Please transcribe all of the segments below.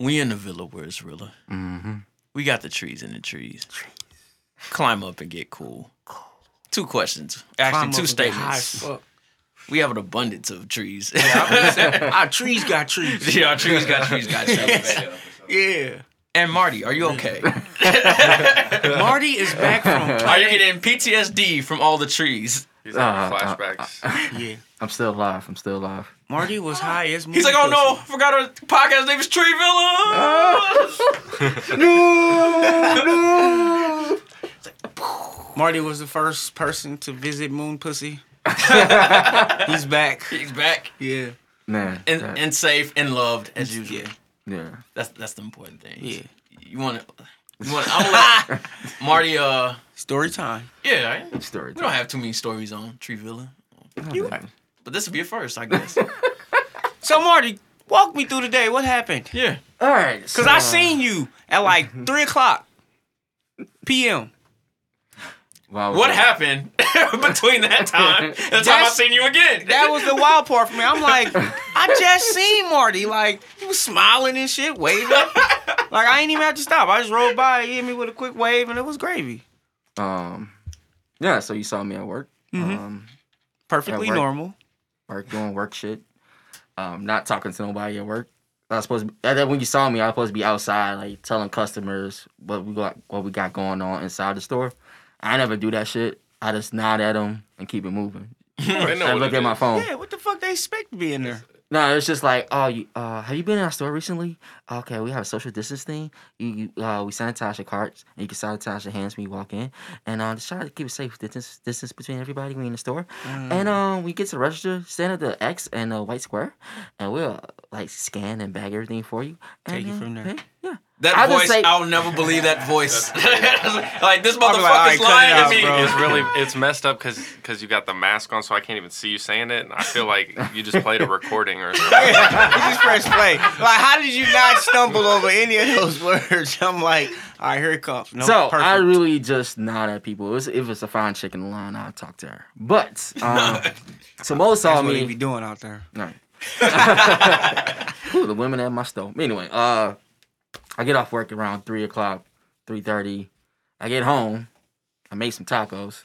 We in the villa where it's realer. Mm-hmm. We got the trees in the trees. trees. Climb up and get cool. Two questions. Actually, Climb two up and get high as statements. We have an abundance of trees. Our trees got trees. yeah, our trees got trees got trees. Yeah. And Marty, are you okay? Marty is back from. Are you getting PTSD from all the trees? He's having Uh, uh, flashbacks. Yeah. I'm still alive. I'm still alive. Marty was high as He's like, oh no, I forgot our podcast name is Tree Villa. no, no. Marty was the first person to visit Moon Pussy. He's back. He's back Yeah. Man. and, that- and safe and loved as usual. Yeah. yeah. That's that's the important thing. Yeah. You want to. You want? I'm gonna Marty. Uh, Story time. yeah. I- Story. We don't have too many stories on Tree Villa, You, but this will be a first, I guess. So Marty, walk me through the day. What happened? yeah. all right. Cause I seen you at like three o'clock p.m. Wow, What happened between that time and the time I That's- seen you again? That was the wild part for me. I'm like, I just seen Marty. Like he was smiling and shit, waving. Like I ain't even have to stop. I just rode by, he hit me with a quick wave, and it was gravy. Um. Yeah. So you saw me at work. Mhm. Um. Perfectly At work. normal. Work doing work shit. Um. Not talking to nobody at work. I was supposed to. Be, when you saw me, I was supposed to be outside, like telling customers what we got, what we got going on inside the store. I never do that shit. I just nod at them and keep it moving. They know And what look it at my phone. Yeah, what the fuck they expect to be in there? No, it's just like, oh, you, uh, have you been in our store recently? Okay, we have a social distance thing. You, you uh, we sanitize your carts, and you can sanitize your hands when you walk in, and uh, just try to keep a safe distance distance between everybody when you're in the store. Mm. And um, you get to the register, stand at the X and the white square, and we'll like scan and bag everything for you. And, Take uh, from there. pay- Yeah. That I'll voice, say- I'll never believe that voice. like this I'll be like, motherfucker's "Alright, cut it lying out, to me. bro." It's really it's messed up because because you got the mask on, so I can't even see you saying it. And I feel like you just played a recording or something. you just press play. Like, how did you not stumble over any of those words? I'm like, all right, here it comes. No, so perfect. I really just nod at people. It was, if it's a fine chick in the line, I'll talk to her. But um, so Mo saw That's what me. he be doing out there. Right. Ooh, the women at my stove. Anyway, uh, I get off work around three o'clock, three thirty. I get home. I make some tacos,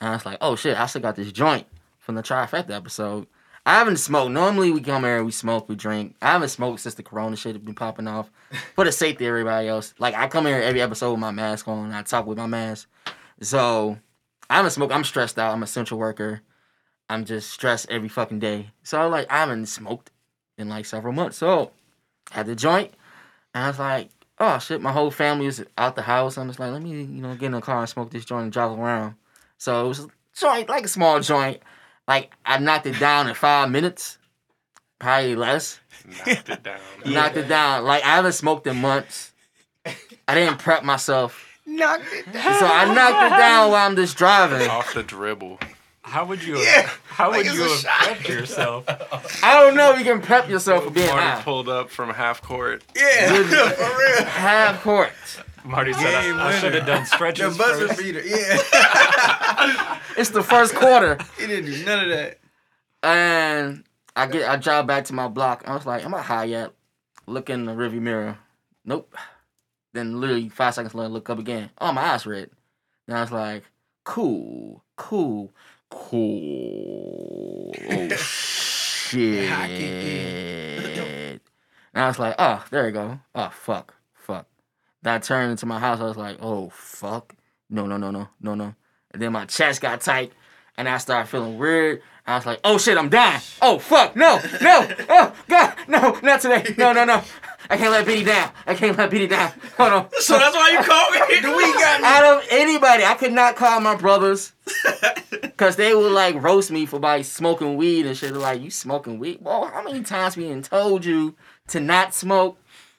and I was like, "Oh shit! I still got this joint from the trifecta episode. I haven't smoked. Normally we come here, we smoke, we drink. I haven't smoked since the Corona shit had been popping off. For the safety of everybody else, like I come here every episode with my mask on. I talk with my mask, so I haven't smoked. I'm stressed out. I'm a central worker. I'm just stressed every fucking day. So like I haven't smoked in like several months. So I had the joint, and I was like, oh shit, my whole family is out the house. I'm just like, let me you know get in the car and smoke this joint and drive around. So it was a joint, like a small joint. Like I knocked it down in five minutes, probably less. Knocked it down. Knocked it down. Like I haven't smoked in months. I didn't prep myself, Knocked it down. so I knocked it down while I'm just driving. Off the dribble. How would you? Yeah, how like would it's you a have shot. prepped yourself? I don't know if you can prep yourself for being Marty high. pulled up from half court. Yeah, for real. Half court. Marty said, Game "I, I should have done stretches. The buzzer first." beater. Yeah, It's the first quarter. he didn't do none of that. And I get I drive back to my block. I was like, am I high yet? Look in the rearview mirror. Nope. Then literally five seconds later, look up again. Oh, my eyes red. And I was like, cool, cool, cool. Oh shit. And I was like, oh, there you go. Oh fuck, fuck. Then I turned into my house. I was like, oh fuck. No, no, no, no, no, no. And then my chest got tight, and I started feeling weird. I was like, oh shit, I'm dying. Oh fuck, no, no, oh god, no, not today. No, no, no. I can't let Biddy down. I can't let Biddy down. Hold on. So that's why you called me. The week got me. Out of anybody, I could not call my brothers because they would like roast me for like smoking weed and shit. They're like, you smoking weed? Well, how many times we done told you to not smoke?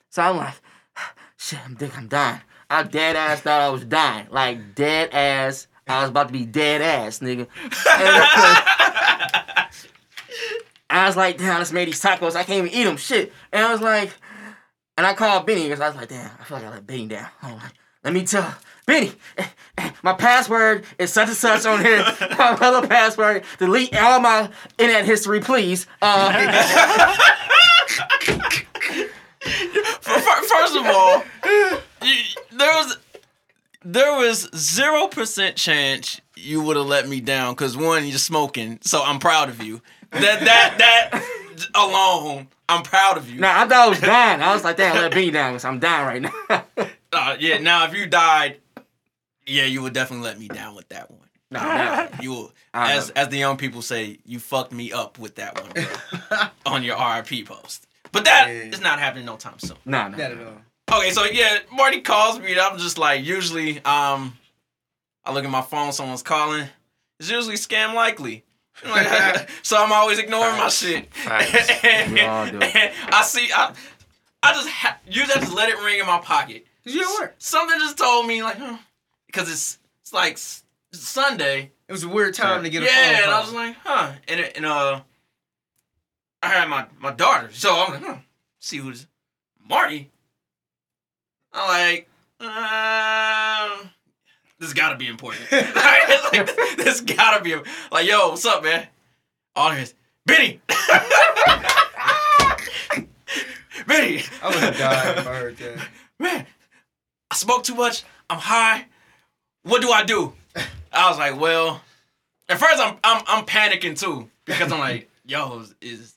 So I'm like, shit, I'm think I'm dying. I dead ass thought I was dying. Like dead ass. I was about to be dead ass, nigga. And, uh, I was like, damn, I just made these tacos. I can't even eat them. Shit. And I was like, and I called Benny because I was like, damn, I feel like I let Benny down. I'm like, let me tell Benny, eh, eh, my password is such and such on here. My other password. Delete all my internet history, please. Uh, First of all, you, there was there was zero percent chance you would have let me down because one, you're smoking, so I'm proud of you. That that that alone, I'm proud of you. Nah, I thought I was dying. I was like, damn, let me down. 'cause I'm dying right now. Uh, yeah, now if you died, yeah, you would definitely let me down with that one. nah, nah. You will, as as the young people say, you fucked me up with that one bro, on your RIP post. But that Yeah. is not happening no time soon. Nah, nah. Not at all. Okay, so yeah, Marty calls me, and I'm just like, usually, um, I look at my phone, someone's calling. It's usually scam likely. Like, so I'm always ignoring my shit. Facts. and, We all do and I see, I, I just ha- usually I just let it ring in my pocket. Cause you at work. Something just told me like, huh, because it's it's like s- Sunday. It was a weird time to get a yeah, phone Yeah, and. I was like, huh, and it, and uh, I had my my daughter, so I'm like, huh, see who's Marty. I'm like, um, this gotta be important. like, this gotta be like, yo, what's up, man? All this, Benny. Benny. I would have died if I heard that. man, I smoke too much. I'm high. What do I do? I was like, well, at first I'm I'm I'm panicking too because I'm like, yo, is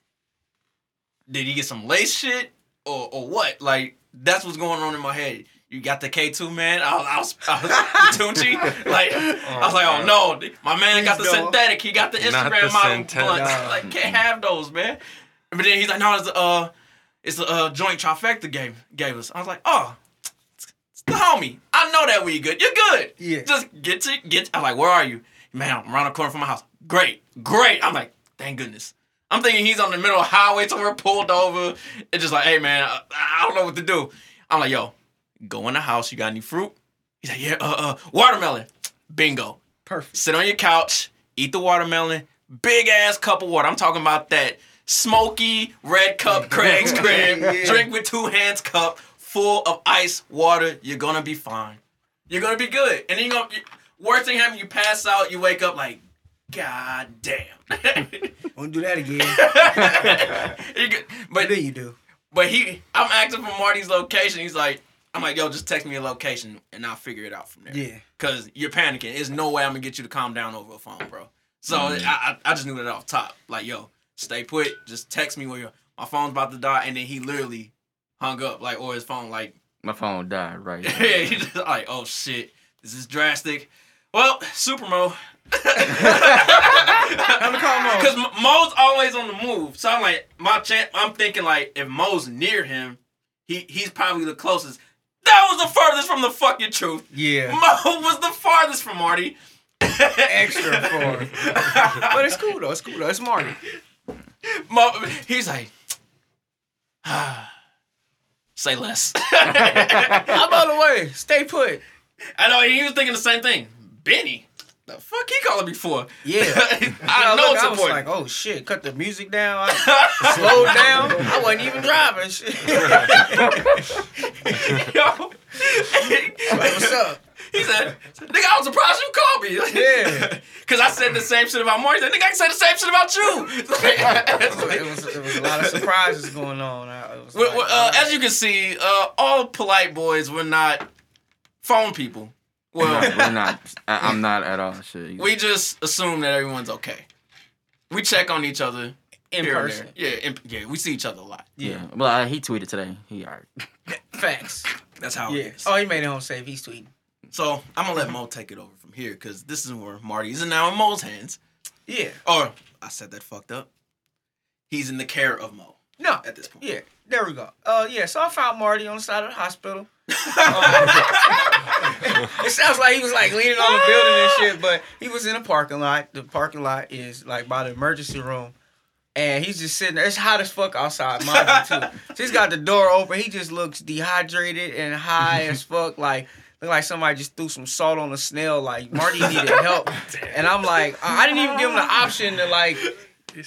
did he get some lace shit or or what? Like that's what's going on in my head. You got the K2 man. I was, I was, I was the Tunchi. Like I was like, oh no, my man got the Please don't. synthetic. He got the Instagram the model synthetic. blunts. Nah. Like can't have those, man. But then he's like, no, it's the uh, it's the uh joint trifecta gave gave us. I was like, oh, it's the homie. I know that we good. You're good. Yeah. Just get to get. I'm like, where are you? Man, I'm around the corner from my house. Great, great. I'm like, thank goodness. I'm thinking he's on the middle of the highway somewhere pulled over. It's just like, hey man, I, I don't know what to do. I'm like, yo, go in the house. You got any fruit? He's like, yeah, uh, uh, watermelon. Bingo. Perfect. Sit on your couch, eat the watermelon, big ass cup of water. I'm talking about that smoky red cup Craig's crib. Yeah. Drink with two hands cup full of ice water. You're gonna be fine. You're gonna be good. And then you're gonna you, worst thing happen, you pass out, you wake up like, God damn. Won't do that again. But then you do? but he I'm asking for Marty's location. He's like, I'm like, yo, just text me a location and I'll figure it out from there. Yeah. Cause you're panicking. There's no way I'm gonna get you to calm down over a phone, bro. So I, I I just knew that off top. Like, yo, stay put. Just text me when your my phone's about to die, and then he literally hung up, like, or his phone, like, My phone died right now. yeah, he just like, oh shit, this is drastic. Well, Supermo. Time to call Mo. Because Mo's always on the move, so I'm like, my chance. I'm thinking like, if Mo's near him, he he's probably the closest. That was the furthest from the fucking truth. Yeah. Mo was the farthest from Marty. Extra far. But it's cool though. It's cool though. It's Marty. Mo, he's like, ah, say less. I'm on the way. Stay put. I know he was thinking the same thing. Benny, the fuck he calling me for? Yeah. I Yo, know look, it's I was important. like, oh shit, cut the music down. I slowed down. I wasn't even driving. Shit. Yo. Like, what's up? He said, nigga, I was surprised you called me. Yeah. Cause I said the same shit about Marty. He said, nigga, I can say the same shit about you. It was, it was a lot of surprises going on. Was Well, like, well, uh, as you can see, uh, all polite boys were not phone people. Well, No, we're not. I, I'm not at all. Shit. we just assume that everyone's okay. We check on each other in person. there. Yeah, in, yeah, we see each other a lot. yeah. Well, uh, he tweeted today. He alright. Facts. That's how Yeah. it is. Oh, he made it home safe. He's tweeting. So I'm gonna let Mo take it over from here because this is where Marty is now in Mo's hands. Yeah. Or I said that fucked up. He's in the care of Mo No. at this point. Yeah. There we go. Uh, yeah. So I found Marty on the side of the hospital. it sounds like he was like leaning on the building and shit, but he was in a parking lot. The parking lot is like by the emergency room. And he's just sitting there. It's hot as fuck outside, mind you, too. So he's got the door open. He just looks dehydrated and high as fuck. Like, look like somebody just threw some salt on a snail. Like, Marty needed help. And I'm like, I I didn't even give him the option to, like,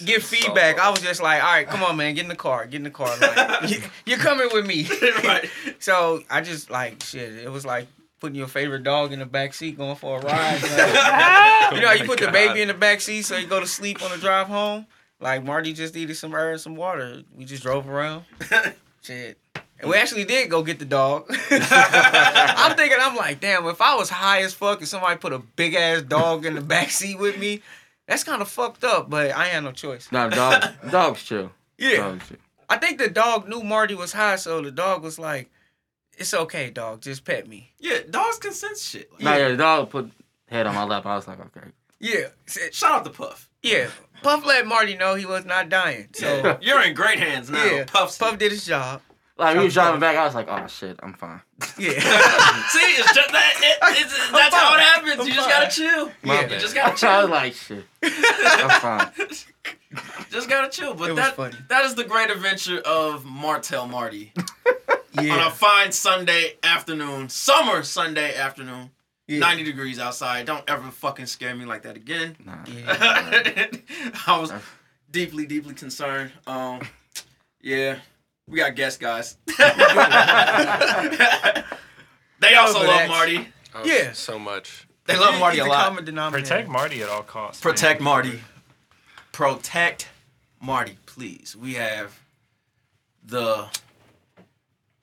give feedback. I was just like, all right, come on, man, get in the car, get in the car. Like, you- you're coming with me. right. So I just like shit. It was like putting your favorite dog in the back seat going for a ride. Like, you know, how you put the oh baby in the back seat so you go to sleep on the drive home. Like Marty just needed some air and some water. We just drove around. Shit. And we actually did go get the dog. I'm thinking, I'm like, damn, if I was high as fuck and somebody put a big ass dog in the back seat with me, that's kind of fucked up. But I had no choice. No, dog, dog's chill. Yeah, Dog's chill. I think the dog knew Marty was high, so the dog was like, "It's okay, dog, just pet me." Yeah, dogs can sense shit. Like, No, yeah, the dog put head on my lap. I was like, okay. Yeah, said- Shout out to Puff. yeah. Puff let Marty know he was not dying. So So you're in great hands now. yeah, Puff's Puff did his job. Like we was driving back, I was like, oh shit, I'm fine. Yeah, See, it's just that. It, it's, that's how it happens. I'm You just fine. gotta chill. yeah. You just gotta was like, shit, I'm fine. just gotta chill. But It was that funny. that is the great adventure of Martel Marty on a fine Sunday afternoon, summer Sunday afternoon. yeah. 90 degrees outside. Don't ever fucking scare me like that again. Nah. Yeah. I was deeply, deeply concerned. Um, yeah, we got guests, guys. they also love that. Marty. Oh, Yeah. So much. They love Marty He's a lot. common denominator. Protect Marty at all costs. man. Protect Marty. Protect Marty, please. We have the.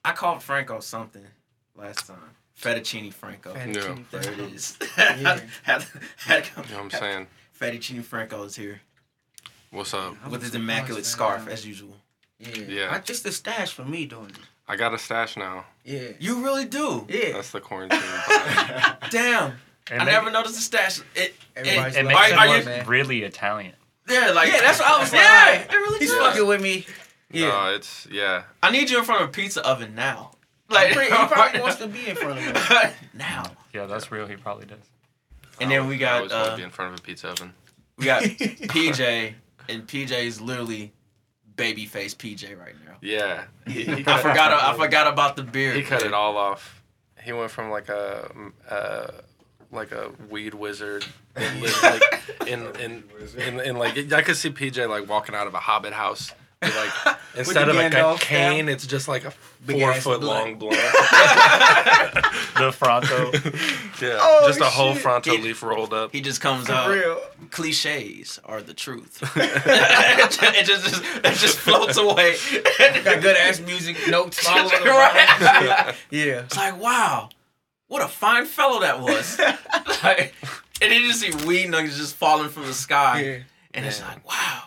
I called Franco something last time. Fettuccine Franco. Fettuccine There Franco. it is. Yeah. had, had, You know what I'm saying? Fettuccine Franco is here What's up? With his immaculate scarf as usual. Yeah. Yeah. I, it's the stash for me doing it. I got a stash now. Yeah. You really do. Yeah. That's the quarantine. Damn. It I make- never noticed the stash. It, Everybody's it, It makes are, him are Come you, really Italian. yeah, like Yeah, that's what I was like. Yeah, it really He's does. fucking with me. Yeah. No, it's yeah. I need you in front of a pizza oven now. Like, Like he probably wants to be in front of me. now. Yeah, that's real. He probably does. And then we I got always want uh, to be in front of a pizza oven. we got PJ, and PJ is literally baby face PJ right now. Yeah. He, he I forgot. I forgot about the beard. he cut it all off. He went from like a uh, like a weed wizard and lived like in in, in in like I could see PJ like walking out of a hobbit house. With, Like instead of like a Gandalf cane, it's just like a Big four foot blunt. long blunt. The Fronto. yeah, Oh, just a whole shit. fronto He- leaf rolled up. He just comes For out. real. Cliches are the truth. it just it just floats away. Got good ass music notes following the Right. Yeah. It's like, wow, what a fine fellow that was. like, and then you just see weed nuggets just falling from the sky, Yeah. and it's like, wow,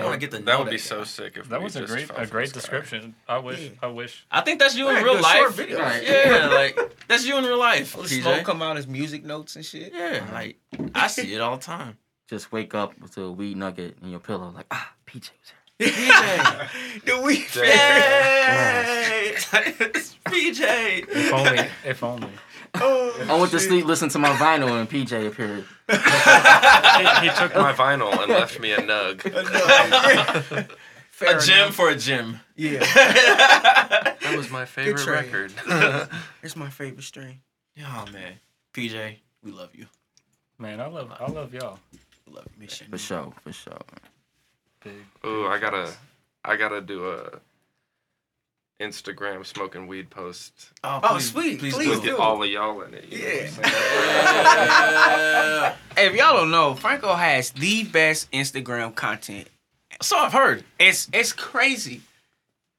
I want to get the That would be so Guy. sick if that we was a great a great the sky. description. I wish. Yeah. I wish. I think that's you Yeah, in real do a short life. Right. Yeah, like that's you in real life. All the smoke come out as music notes and shit. Yeah, like I see it all the time. Just wake up with a weed nugget in your pillow, like ah, PJ was here. PJ, the weed. yay, PJ. If only. if only. Oh, I went to sleep, listened to my vinyl, and PJ appeared. he, he took my vinyl and left me a nug. Fair a gym for a gym. Yeah. That was my favorite record. It's my favorite strain. Oh man, PJ, we love you. Man, I love I love y'all. We love you, mission. For sure, for sure. Big. Ooh, I gotta, I gotta do a Instagram smoking weed post Oh, sweet. Please with do. all of y'all in it. you know what I'm Yeah. Yeah. Hey, if y'all don't know, Franco has the best Instagram content. so I've heard. It's it's crazy.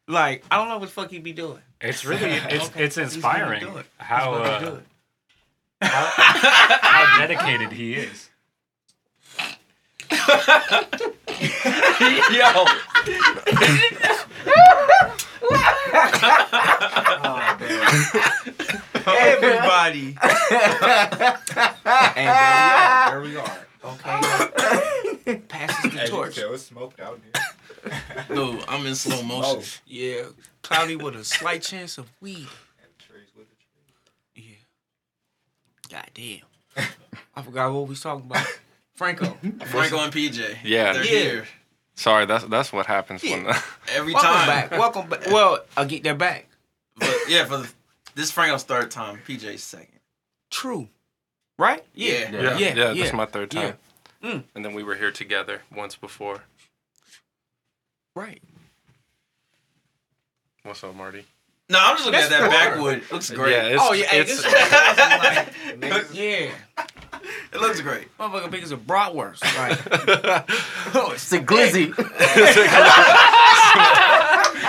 Like I don't know what the fuck he be doing. It's really it's Okay, it's he's inspiring do it. How gonna do uh, it. how dedicated he is. Yo. Everybody. and there we are. There we are. Okay. Passes the As you torch. tell, it's smoked out here. Dude, I'm in slow motion. Oh. Yeah. Cloudy with a slight chance of weed. And trees with the trees. Yeah. God damn. I forgot what we was talking about. Franco. Franco and PJ. Yeah. They're Yeah. here. Sorry, that's that's what happens when. The, Every Welcome time. back. Welcome back. Well, I'll get that back. But yeah, for the, this Franco's third time, PJ's second. True. Right? Yeah. Yeah. yeah, Yeah, yeah, this is my third yeah. time. Mm. And then we were here together once before. Right. What's up, Marty? No, I'm just looking at that cool. backwood. It looks great. Yeah, it's, oh yeah, hey, it's, this is like, yeah. It looks great. Motherfucker big as a bratwurst. Right. oh, It's a glizzy.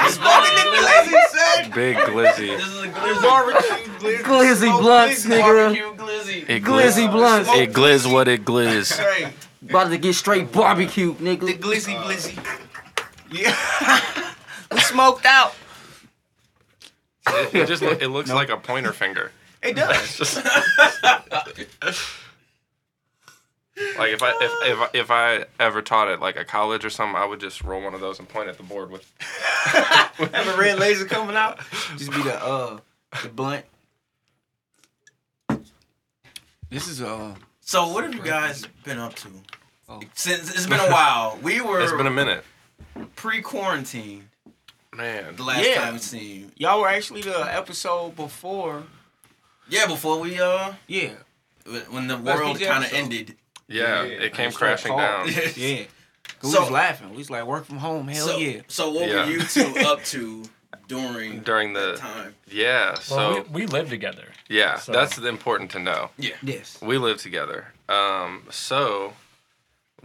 Smoking the glizzy, son. Big glizzy. This is a glizzy. Barbecue glizzy. Glizzy smoked blunts, nigga. Barbecue glizzy. It Glizzy blunts. It glizz what it glizz. Hey, About to get straight barbecue, nigga. the nigga. glizzy blizzy. Yeah. we smoked out. It, it just it looks like a pointer finger. It does. It's just like if I if if if I ever taught at like a college or something, I would just roll one of those and point at the board with. Have a red laser coming out. Just be the uh the blunt. This is uh So what have you guys been up to? Oh. Since it's been a while. We were It's been a minute, pre-quarantine man. the last Yeah. time we seen you. y'all were actually the episode before. Yeah, before we uh Yeah. when the world kind of ended. Yeah, Yeah, it came crashing down. Yeah. We So- was laughing. We was like work from home. Hell so, yeah. So what Yeah. were you two up to during During the time? yeah, Well, so we, we live together. yeah, so- that's important to know. Yeah. Yes. We live together. Um, so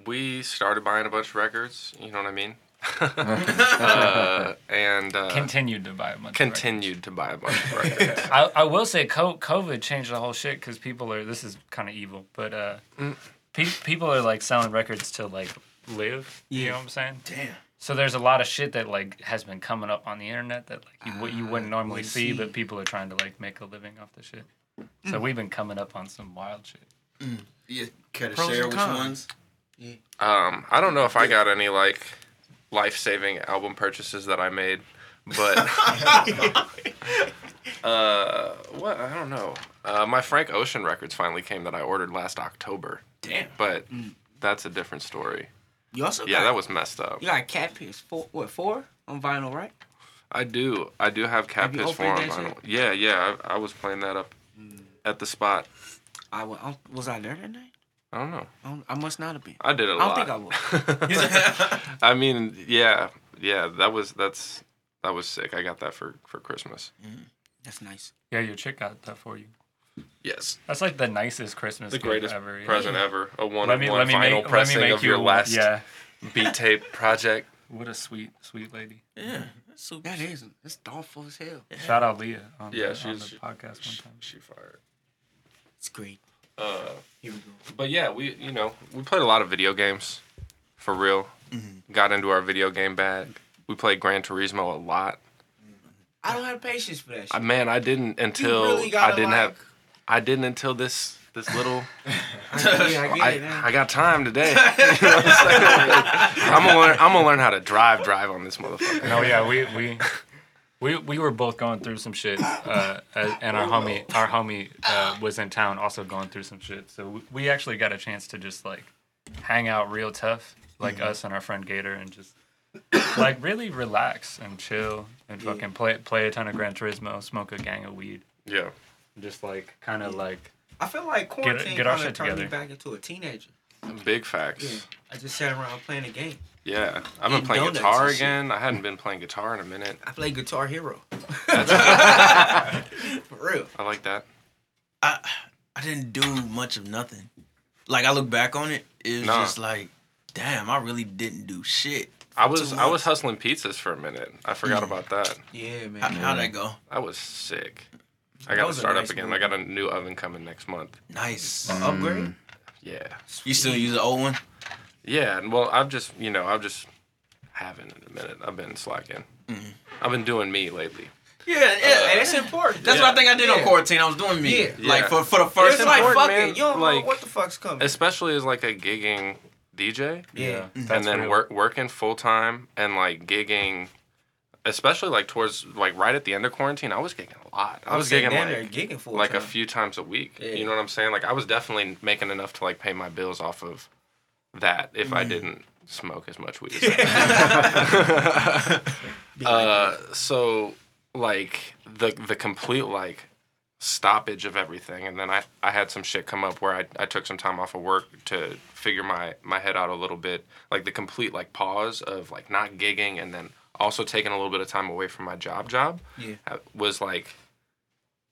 we started buying a bunch of records. You know what I mean? uh, and uh, Continued to buy a bunch. of continued to buy a bunch of records. records. I, I will say COVID changed the whole shit because people are. This is kind of evil, but uh, Mm. Pe- people are like selling records to like live. Yeah. You know what I'm saying? Damn. So there's a lot of shit that like has been coming up on the internet that like you, what you wouldn't Ah, normally we see, see. but people are trying to like make a living off the shit. So we've been coming up on some wild shit. You care to Pros share and which cons. ones? Um, I don't know if I got any like life-saving album purchases that I made, but uh, what I don't know. Uh, my Frank Ocean records finally came that I ordered last October, Damn. but that's a different story. You also Yeah, got, that was messed up. you got Cat Piss four what four on vinyl, right? I do. I do have Cat Have Piss 4 on that vinyl. Yeah, yeah. I, I was playing that up at the spot. I wa- was I there that night? I don't know. I, don't- I must not have been. I did it a I lot. I don't think I I mean, yeah, yeah. That was that's that was sick. I got that for for Christmas. That's nice. Yeah, your chick got that for you. Yes, That's like the nicest Christmas the gift greatest ever. yeah. present ever. A one Let of me one let me vinyl make let me pressing make of you your last Yeah, beat tape project. what a sweet sweet lady. yeah. That's super. That is. That's thoughtful as hell. Shout out Leah on, Yeah, the, on she's- the she- podcast one time. She fired. It's great. Uh, Here we go. but yeah, we you know we played a lot of video games, for real. Mm-hmm. Got into our video game bag. We played Gran Turismo a lot. I don't have patience for that shit. I, man, I didn't until really I didn't like- have. I didn't until this this little. I, I get it now. I, I got time today. You know I'm saying? Like, I'm gonna learn. I'm gonna learn how to drive drive on this motherfucker. No, yeah, we we we we were both going through some shit, uh, and our homie our homie uh, was in town also going through some shit. So we, we actually got a chance to just like hang out real tough, like us and our friend Gator, and just like really relax and chill and fucking play play a ton of Gran Turismo, smoke a gang of weed, Yeah. just like kind of like I feel like quarantine get our kind of turned me back into a teenager. Big facts. Yeah. I just sat around playing a game. Yeah. I've been Eating playing guitar again. I hadn't been playing guitar in a minute. I play Guitar Hero. For real. I like that. I I didn't do much of nothing. Like I look back on it, it was Nah. just like, damn, I really didn't do shit. I was I was hustling pizzas for a minute. I forgot Mm. about that. Yeah, man. How, how'd that go? I was sick. I gotta start nice up again. move. I got a new oven coming next month. Nice. Uh, upgrade? Yeah. You still use the old one? Yeah. and Well, I've just you know I've just haven't in a minute. I've been slacking. Mm-hmm. I've been doing me lately. Yeah, yeah. Hey, that's important. That's Yeah. what I think I did on Yeah. quarantine. I was doing me. Yeah. Like for for the first it's time. like important, fuck man. it. You don't Like- know what the fuck's coming. Especially as like a gigging DJ. yeah. That's and then real. work working full time and like gigging, especially like towards like right at the end of quarantine, I was gigging a lot. I was saying, gigging damn, like they're gigging full like a few times a week. Yeah. You know what I'm saying? Like I was definitely making enough to like pay my bills off of that if Mm. I didn't smoke as much weed. As that. uh, so like the the complete like stoppage of everything and then I, I had some shit come up where I, I took some time off of work to figure my, my head out a little bit like the complete like pause of like not gigging and then also taking a little bit of time away from my job job Yeah. uh, was like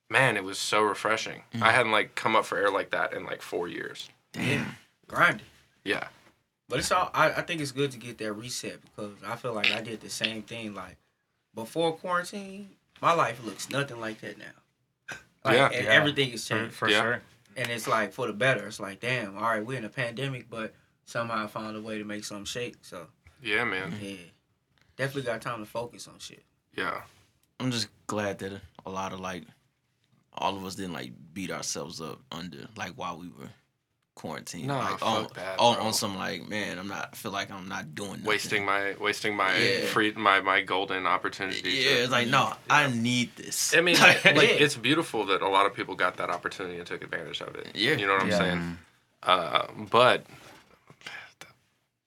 man it was so refreshing i hadn't like come up for air like that in like four years Damn. Grinding. yeah But it's all. I, I think it's good to get that reset because I feel like I did the same thing. Like before quarantine, my life looks nothing like that now. Like, Yeah. and Yeah. everything is For, changed, for Yeah. sure. and it's like for the better. It's like, damn, all right, we're in a pandemic, but somehow I found a way to make some shake. So Yeah, man. yeah, definitely got time to focus on shit. Yeah. I'm just glad that a lot of like all of us didn't like beat ourselves up under like while we were quarantined. No, like, fuck on, that, on, bro. on some like man, I'm not I feel like I'm not doing nothing. Wasting my wasting my Yeah. free my my golden opportunity. Yeah, to- it's like no, I need this. I mean, Like, like, Yeah. it's beautiful that a lot of people got that opportunity and took advantage of it. Yeah. You know what I'm Yeah. saying? Uh, but,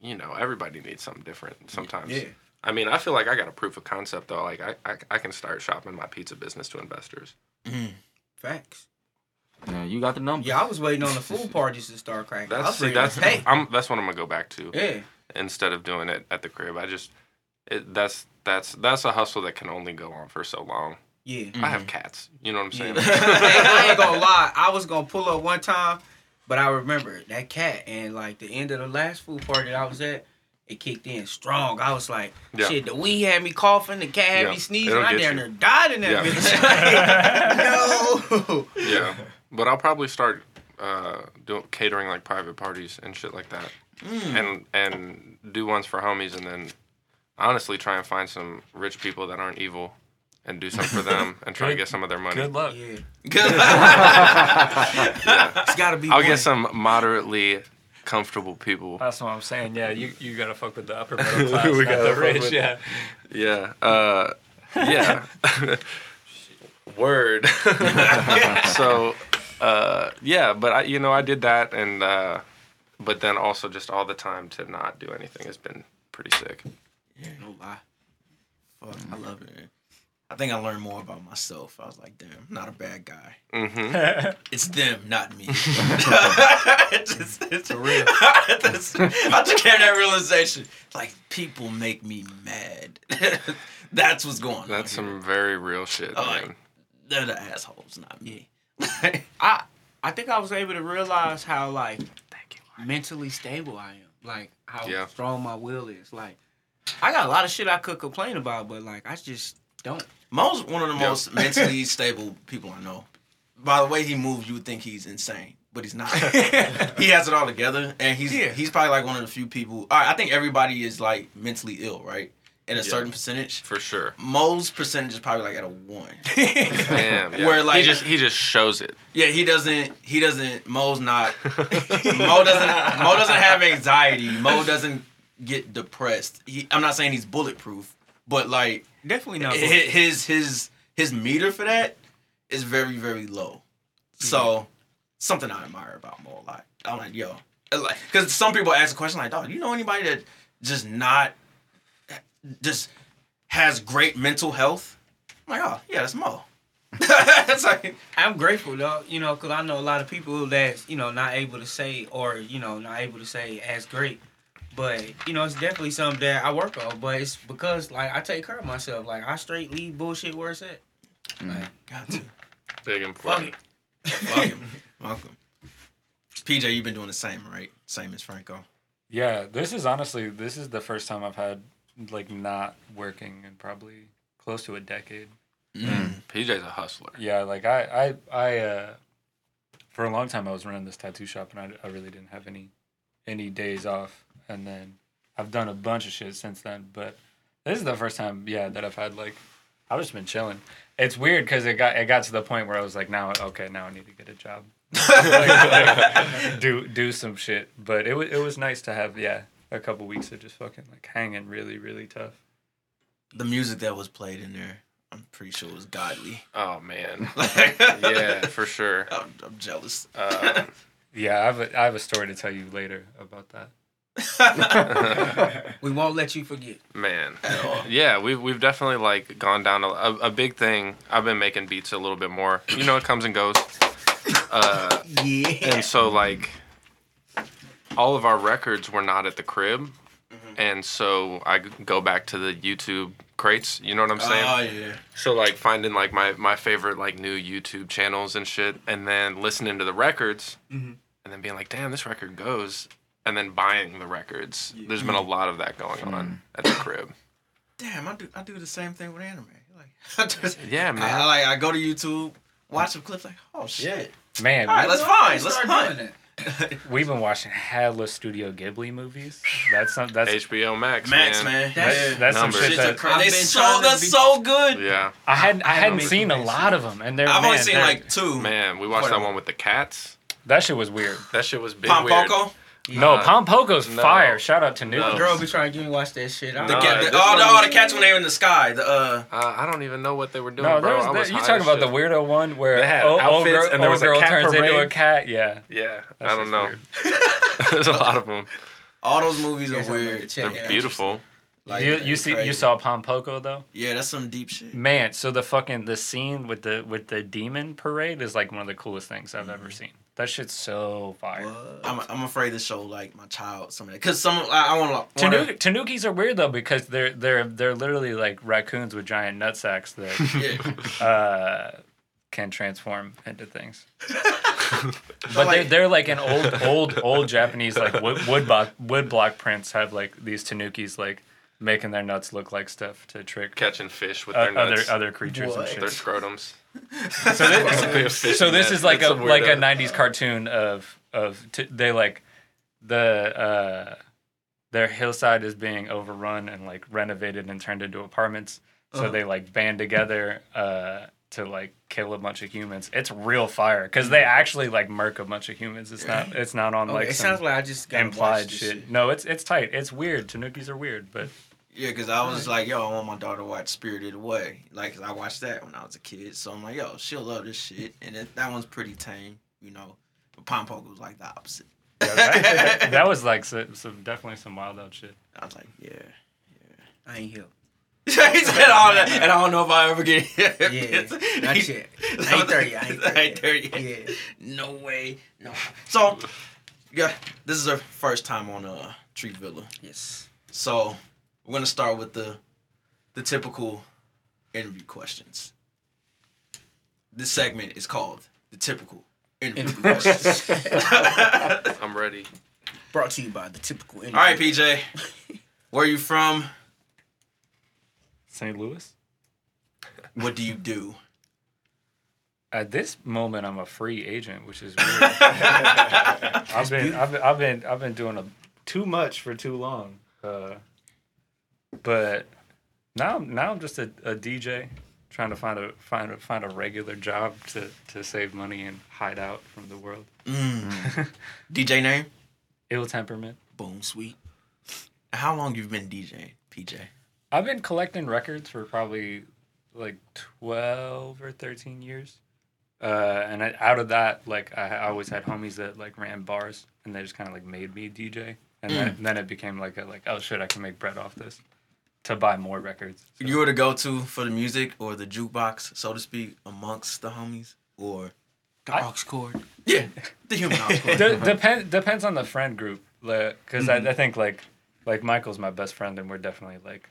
you know, everybody needs something different sometimes. Yeah. I mean, I feel like I got a proof of concept though. Like, I, I, I can start shopping my pizza business to investors. Facts. Yeah, you got the number. Yeah, I was waiting on the food parties to start cracking. I That's see, that's to pay. I'm that's what I'm gonna go back to Yeah. instead of doing it at the crib. I just it, that's that's that's a hustle that can only go on for so long. Yeah. I mm-hmm. have cats. You know what I'm saying? hey, I ain't gonna lie. I was gonna pull up one time, but I remember that cat and like the end of the last food party that I was at, it kicked in strong. I was like, Yeah. shit, the weed had me coughing, the cat had Yeah, me sneezing. it'll I get damn you. near died in that Yeah. bitch. no. yeah, but I'll probably start uh, doing catering like private parties and shit like that, and and do ones for homies, and then honestly try and find some rich people that aren't evil, and do something for them, and try to get some of their money. Good luck. Yeah. Good. It's gotta be I'll one. get some moderately comfortable people. That's what I'm saying. Yeah, you, you gotta fuck with the upper middle class, We not gotta the rich. with- Yeah. Yeah. Uh, yeah. Word. so, uh, yeah, but I, you know, I did that, and uh, but then also just all the time to not do anything has been pretty sick. No lie. Fuck, I love it. I think I learned more about myself. I was like, damn, I'm not a bad guy. hmm It's them, not me. it's just, it's real. I just came to that realization. Like, people make me mad. That's what's going on. That's here. some very real shit, Oh, like- man. They're the assholes, not me. I I think I was able to realize how like mentally stable I am. Like how Yeah. strong my will is. Like I got a lot of shit I could complain about, but like I just don't. Mo's one of the most mentally stable people I know. By the way he moves, you would think he's insane, but he's not. he has it all together, and he's Yeah. he's probably like one of the few people. All right, I think everybody is like mentally ill, right? At a Yeah. certain percentage. For sure. Mo's percentage is probably like at a one. Damn. Yeah. Where, like- he just he just shows it. Yeah, he doesn't. He doesn't. Mo's not. Mo doesn't. Mo doesn't have anxiety. Mo doesn't get depressed. He, I'm not saying he's bulletproof, but like Definitely not. hi- his his his meter for that is very very low. Mm-hmm. So something I admire about Mo a lot. I'm like, yo, like, because some people ask a question like, dog, you know anybody that just not just has great mental health? I'm like, oh yeah, that's Mo. it's like, I'm grateful though, you know, because I know a lot of people that's you know not able to say or you know not able to say as great. But you know, it's definitely something that I work on. But it's because like I take care of myself. Like I straight leave bullshit where it's at. Mm. Like, got to. Big and fuck it. Welcome. Welcome. PJ, you've been doing the same, right? Same as Franco. Yeah, this is honestly this is the first time I've had like not working in probably close to a decade. PJ's a hustler. Yeah, like I I I uh for a long time I was running this tattoo shop and I, I really didn't have any any days off and then I've done a bunch of shit since then, but this is the first time yeah that I've had like I've just been chilling. It's weird cuz it got it got to the point where I was like now okay, now I need to get a job. like, like, do do some shit, but it was it was nice to have yeah, a couple weeks of just fucking like hanging really really tough. The music that was played in there, I'm pretty sure was godly. Oh man. yeah, Yeah, for sure. I'm, I'm jealous. Um, Yeah, I have a, I have a story to tell you later about that. We won't let you forget. Man, yeah, we've we've definitely like gone down a, a, a big thing. I've been making beats a little bit more. You know, it comes and goes. Uh, Yeah. and so like, all of our records were not at the crib, and so I go back to the YouTube crates. You know what I'm saying? Oh yeah. So like finding like my my favorite like new YouTube channels and shit, and then listening to the records, Mhm. and then being like, damn, this record goes, and then buying the records. There's been a lot of that going on at the crib. Damn, I do I do the same thing with anime. Like, just, Yeah, man. I like I go to YouTube, watch some clips. Like, oh shit. Man, All right, let's find. Let's Start hunt. doing we've been watching hella Studio Ghibli movies. That's some, that's HBO Max, Max, man. man. that's, that's some shit Shit's a that they been so that's be- so good. Yeah, I hadn't I I hadn't haven't seen a lot of them, and they're I've man, only seen like two. man. We watched that one with the cats. that shit was weird. That shit was big Pom weird. Poko. No, Pom Poko's no. fire. Shout out to Nuke. No. Girl be trying to get me watch that shit. I The, No, don't know. the, all, the, all the cats when they were in the sky. The uh, Uh, I don't even know what they were doing, No, bro. there's I was you high talking as about the weirdo one where They had old, old outfits girl, and there was old a girl cat turns into a cat. Yeah, Yeah, That I don't know. There's a lot of them. all those movies are weird. They're it beautiful. Like, you you see crazy. you saw Pom Poko though. Yeah, that's some deep shit. Man, so the fucking the scene with the with the demon parade is like one of the coolest things I've ever seen. That shit's so fire. I'm, I'm afraid to show like my child some of that because some I, I want to. Tanu- Tanukis are weird though because they're they're they're literally like raccoons with giant nut sacks that uh, can transform into things. but like- they're, they're like an old old old Japanese like wood wood block wood block prints have like these Tanukis like making their nuts look like stuff to trick Catching fish with uh, their other nuts, other creatures What? and their scrotums. So this, Basically so this is like It's a like a weirdo. '90s cartoon of of t- they like the uh their hillside is being overrun and like renovated and turned into apartments. So Uh-huh. they like band together uh to like kill a bunch of humans. It's real fire because they actually like murk a bunch of humans. It's not it's not on Okay, like it some sounds like I just got implied shit. No, it's it's tight. It's weird. Tanukis are weird, but Yeah, because I was like, yo, I want my daughter to watch Spirited Away. Like, 'cause I watched that when I was a kid. So I'm like, yo, she'll love this shit. And it, that one's pretty tame, you know. But Pom Poko was like the opposite. yeah, that, that was like some, some definitely some wild out shit. I was like, yeah. Yeah. I ain't here. he said all that, and I don't know if I ever get here. Yeah, not yet. I ain't 30. I ain't 30. I ain't 30 yet. Yeah. No way. No. So, yeah, this is our first time on uh, Tree Villa. Yes. So, we're gonna start with the the typical interview questions. This segment is called the typical interview questions. I'm ready. Brought to you by the typical. Interview. All right, PJ, where are you from? St. Louis. What do you do? At this moment, I'm a free agent, which is weird. I've been, I've been, I've been, I've been doing a, too much for too long. Uh, but now, now I'm just a, a DJ trying to find a find a find a regular job to to save money and hide out from the world. Mm. DJ name? Ill temperament. Boom, sweet. How long you've been DJing, PJ? I've been collecting records for probably like twelve or thirteen years. Uh, and I, out of that, like I, I always had homies that like ran bars, and they just kind of like made me DJ, and then, then it became like a like oh shit, I can make bread off this, to buy more records. So- You were to go-to for the music or the jukebox, so to speak, amongst the homies, or The I- aux cord. yeah, the human encore. De- depend depends on the friend group, because Mm-hmm. I, I think like like Michael's my best friend, and we're definitely like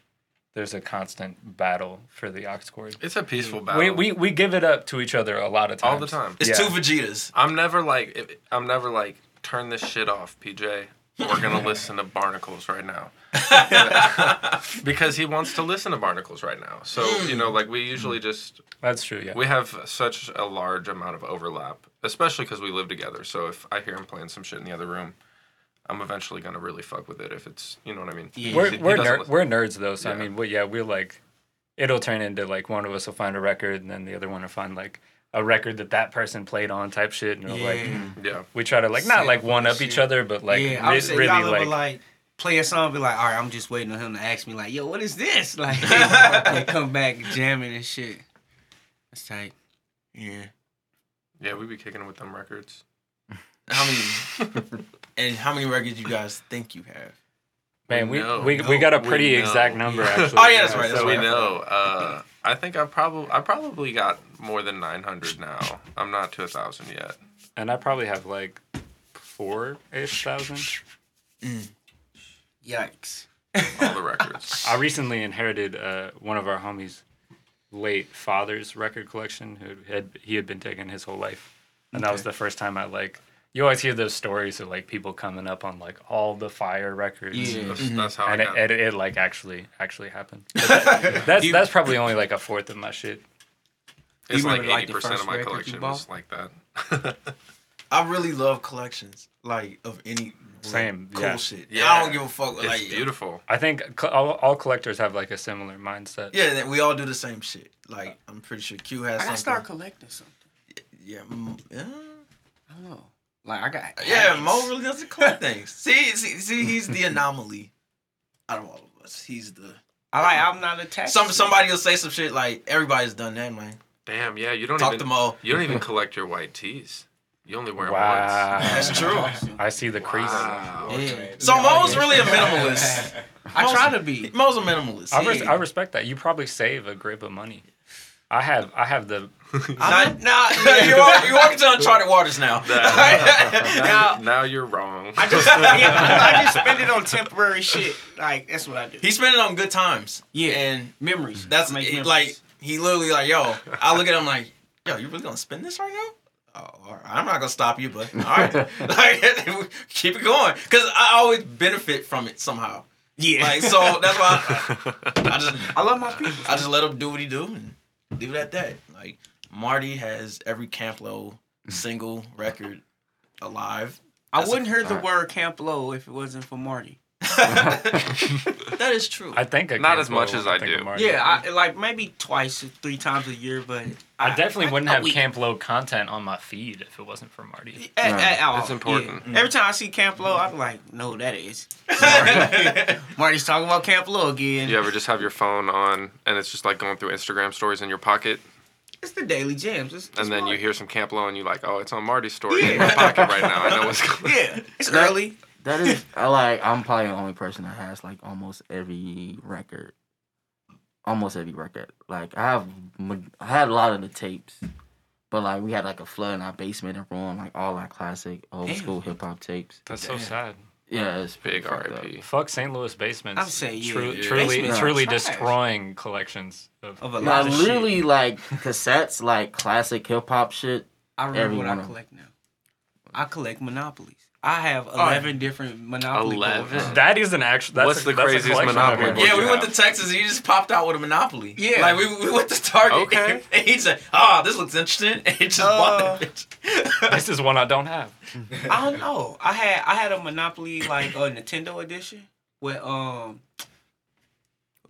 there's a constant battle for the aux cord. It's a peaceful battle. We, we we give it up to each other a lot of times. all the time. It's Yeah. two Vegetas. I'm never like I'm never like turn this shit off, PJ. We're gonna listen to Barnacles right now because he wants to listen to Barnacles right now. So you know, like we usually just That's true. Yeah. we have such a large amount of overlap, especially because we live together. So if I hear him playing some shit in the other room, I'm eventually gonna really fuck with it. If it's you know what I mean. Yeah. we're He- he we're, ner- we're nerds though, so I mean, we, yeah, we're like, it'll turn into like one of us will find a record, and then the other one will find like a record that that person played on type shit, and it'll, like Yeah. Mm. Yeah. we try to like not like one up shit. each other, but like yeah, I re- would say really y'all like, ever like play a song, be like, all right, I'm just waiting on him to ask me, like, yo, what is this? Like, they come back jamming and shit. That's tight. Yeah. Yeah, we be kicking with them records. How many? and how many records you guys think you have? Man, we know. we, we got a pretty exact number actually. Oh, yeah, that's right, that's so we right. know. Uh, I think I probably I probably got more than 900 now. I'm not to a thousand yet. and I probably have like four ish thousand. Yikes. All the records. I recently inherited uh, one of our homies' late father's record collection. Who had he had been taking his whole life, and that was the first time I like You always hear those stories of like people coming up on like all the fire records. Yeah. That's, that's how And I it, got. it, it like actually actually happened. That- that's that's probably only like a fourth of my shit. it's you like eighty the percent of my collection bought? was like that. I really love collections, like of any like, Same, cool yeah. shit. Yeah. I don't give a fuck. it's like beautiful. I think cl- all, all collectors have like a similar mindset. Yeah, we all do the same shit. Like I'm pretty sure Q has I gotta something. start collecting something. Yeah, mm, yeah. I don't know. Like I got. Yeah, habits. Mo really doesn't collect things. See, see, see, he's the anomaly out of all of us. He's the I like. I'm not attached. some somebody will say some shit like everybody's done that, man. Damn, yeah. You don't Talk to Mo. you don't even collect your white tees. You only wear Wow. That's true. I see the crease. Wow. Yeah. So Mo's really a minimalist. I try to be. Mo's a minimalist. I, res- He- I respect that. You probably save a grip of money. I have I have the Not, nah, yeah, you're, walk- you're walking to uncharted waters now. now, now you're wrong. I just, yeah, I just spend it on temporary shit. Like that's what I do. he spent it on good times. Yeah. and memories. Mm-hmm. that's it, memories. like he literally like, yo. I look at him like, yo, you really gonna spend this right now? Oh, all right. I'm not gonna stop you, but all right, like keep it going because I always benefit from it somehow. yeah. Like so, that's why I, I just I love my people. I just let him do what he do and leave it at that. Like Marty has every Camp Lo single record alive. I That's a wouldn't hear the word Camp Lo if it wasn't for Marty. that is true. I think I Not can't as much as when I do. Marty. Yeah, I, like maybe twice, or three times a year, but I definitely wouldn't a have week. Camp Lo content on my feed if it wasn't for Marty. At, Right. at all, It's important. yeah. Every mm. time I see Camp Lo, I'm like, no, that is. Marty. Marty's talking about Camp Lo again. You ever just have your phone on and it's just like going through Instagram stories in your pocket, It's the Daily Jams. It's, it's and then you hear some Camp Lo and you're like, oh, it's on Marty's story in my pocket right now. I know what's going. Yeah, it's That- early. That is, I like. I'm probably the only person that has like almost every record. Almost every record. Like I have, I had a lot of the tapes, but like we had like a flood in our basement and ruined like all our classic old Damn. school hip hop tapes. That's so sad. Yeah, it's Big fucked up. R.I.P. Fuck St. Louis basements. I'm saying, yeah, Tru- yeah. truly, Basements truly destroying collections of. Of a lot Like of literally shit. like cassettes, like classic hip hop shit. I remember every what I one of 'em. collect now. I collect monopolies. I have yeah. eleven different monopoly 11? boards. That is an actual. That's What's a, the that's craziest collection Monopoly board yeah, we went to Texas. and He just popped out with a Monopoly. Yeah. like we, we went to Target. Okay. and he said, "Oh, this looks interesting," and he just bought Uh, that bitch. This is one I don't have. I don't know. I had I had a Monopoly like a Nintendo edition with um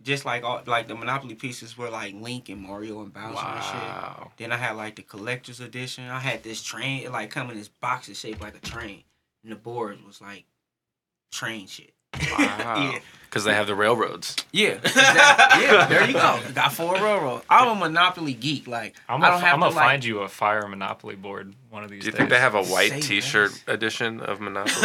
just like all like the Monopoly pieces were like Link and Mario and Bowser and shit. Then I had like the collector's edition. I had this train it like come in this box that's shaped like a train. And the board was like train shit. Wow. yeah. Because they have the railroads. Yeah. exactly. yeah, there you go. Got four railroad. I'm a Monopoly geek. Like I'm I gonna, don't have I'm gonna like find you a fire Monopoly board one of these Do you days. think they have a white less. T-shirt edition of Monopoly?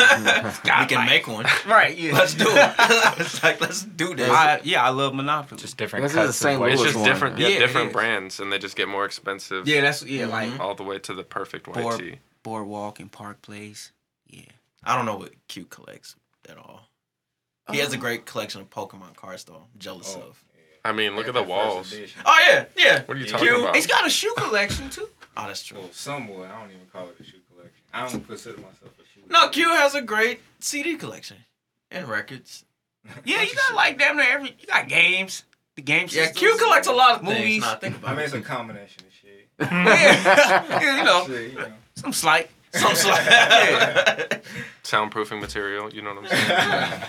got, we can like- make one. Right, yeah. Let's do it. it's like let's do this. I, yeah, I love Monopoly. just different This is a cuts? St. of Louis it's just one. different, yeah, Yeah, different brands, and they just get more expensive. yeah, that's yeah, like Mhm. all the way to the perfect white Board- tee. Boardwalk and Park Place. Yeah. I don't know what Q collects at all. He has a Oh. great collection of Pokemon cards, though. I'm jealous Oh. of. I mean, look at the walls. Oh yeah, yeah. What are you Yeah. talking Q- about? He's got a shoe collection too. Oh, that's true. Well, somewhat. I don't even call it a shoe collection. I don't consider myself a shoe. No, Q has a great CD collection and records. Yeah, you got like damn near every. You got games. The game Yeah, systems. Q collects a lot of Movies. things. Nah, think I mean, it. it's a combination of shit. Yeah. yeah, you know, Shit, you know. some slight. Some slight. Soundproofing material. You know what I'm saying?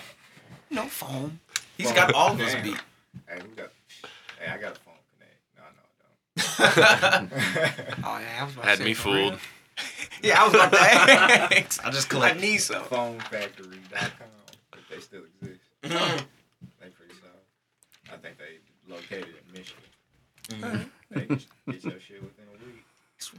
No foam. He's got all of his beat. Hey, we got. Hey, I got a phone connect. No, no, I don't. Oh yeah, I was about to Had say, me fooled. real. Yeah, I was about to ask. I just collect. I collect. need some. FoamFactory.com. If they still exist. They pretty solid. I think they located in Michigan. Mhm. They can get your shit within a week. It's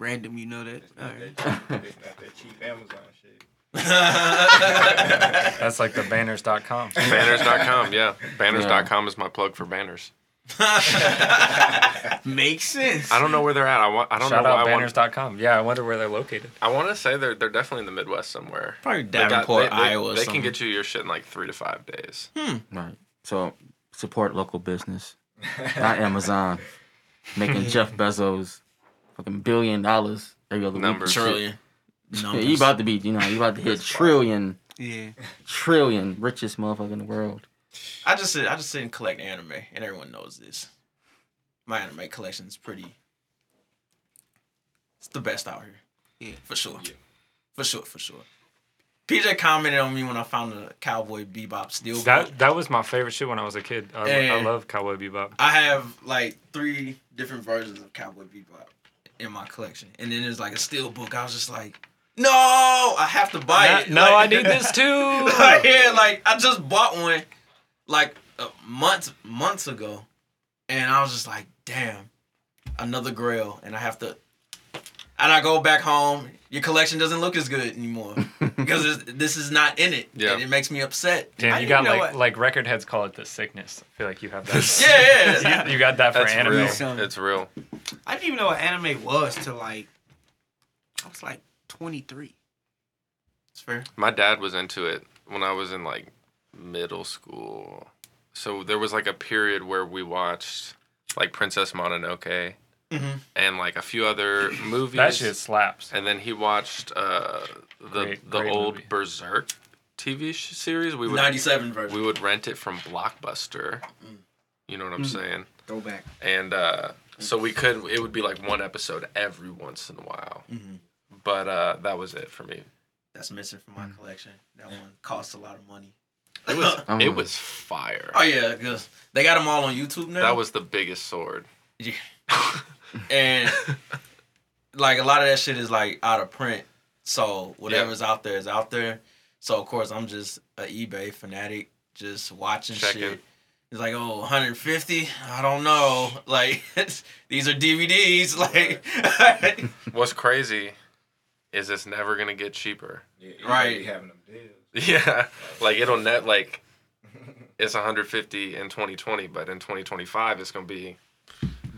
random, you know that. It's not, right. that, cheap. it's not that cheap Amazon shit. That's like the banners.com. Banners.com. Yeah, banners.com is my plug for banners. Makes sense. I don't know where they're at. I want. I don't Shout know. out Why I want. banners.com. Yeah, I wonder where they're located. I want to say they're they're definitely in the Midwest somewhere. Probably They got- they- they- Iowa. or They can get you your shit in like three to five days. Hmm. Right. So support local business, not Amazon, making Jeff Bezos fucking billion dollars every other Numbers. week. trillion. numbers. you about to be, you know, you about to hit trillion, Yeah. trillion richest motherfucker in the world. I just sit, I just sit and collect anime, and everyone knows this. My anime collection is pretty. It's the best out here. Yeah. for sure. Yeah. For sure, for sure. PJ commented on me when I found the Cowboy Bebop steelbook. That that was my favorite shit when I was a kid. I, I love Cowboy Bebop. I have like three different versions of Cowboy Bebop in my collection, and then there's like a steel book. I was just like, no, I have to buy No, it. no, Like- I need this too. yeah, like I just bought one like uh, months months ago, and I was just like, damn, another Grail, and I have to. And I go back home. Your collection doesn't look as good anymore because this is not in it. Yeah. and it makes me upset. Damn, I you didn't got know like what- like record heads call it the sickness. I feel like you have that. Yeah, yeah. you, you got that for That's anime. real. It's real. I didn't even know what anime was till like I was like 23. It's fair. My dad was into it when I was in like middle school. So there was like a period where we watched like Princess Mononoke Mhm. and like a few other movies. That shit slaps. And then he watched uh, the Great- the great old movie. Berserk TV sh- series. We would Ninety-seven version. we would rent it from Blockbuster. You know what I'm Mm. saying? Go back. And uh, so we could. It would be like one episode every once in a while. Mhm. But uh, that was it for me. That's missing from my collection. That one costs a lot of money. It was it was fire. Oh yeah, because they got them all on YouTube now. That was the biggest sword. Yeah. and like a lot of that shit is like out of print. So whatever's out there is out there. So of course I'm just a eBay fanatic, just watching Checking. shit. It's like, oh, 150? I don't know. Like these are DVDs. Like What's crazy is it's never gonna get cheaper. Yeah, Right. Right. Having them deals. Yeah, like it'll net like it's 150 in 2020, but in 2025 it's gonna be.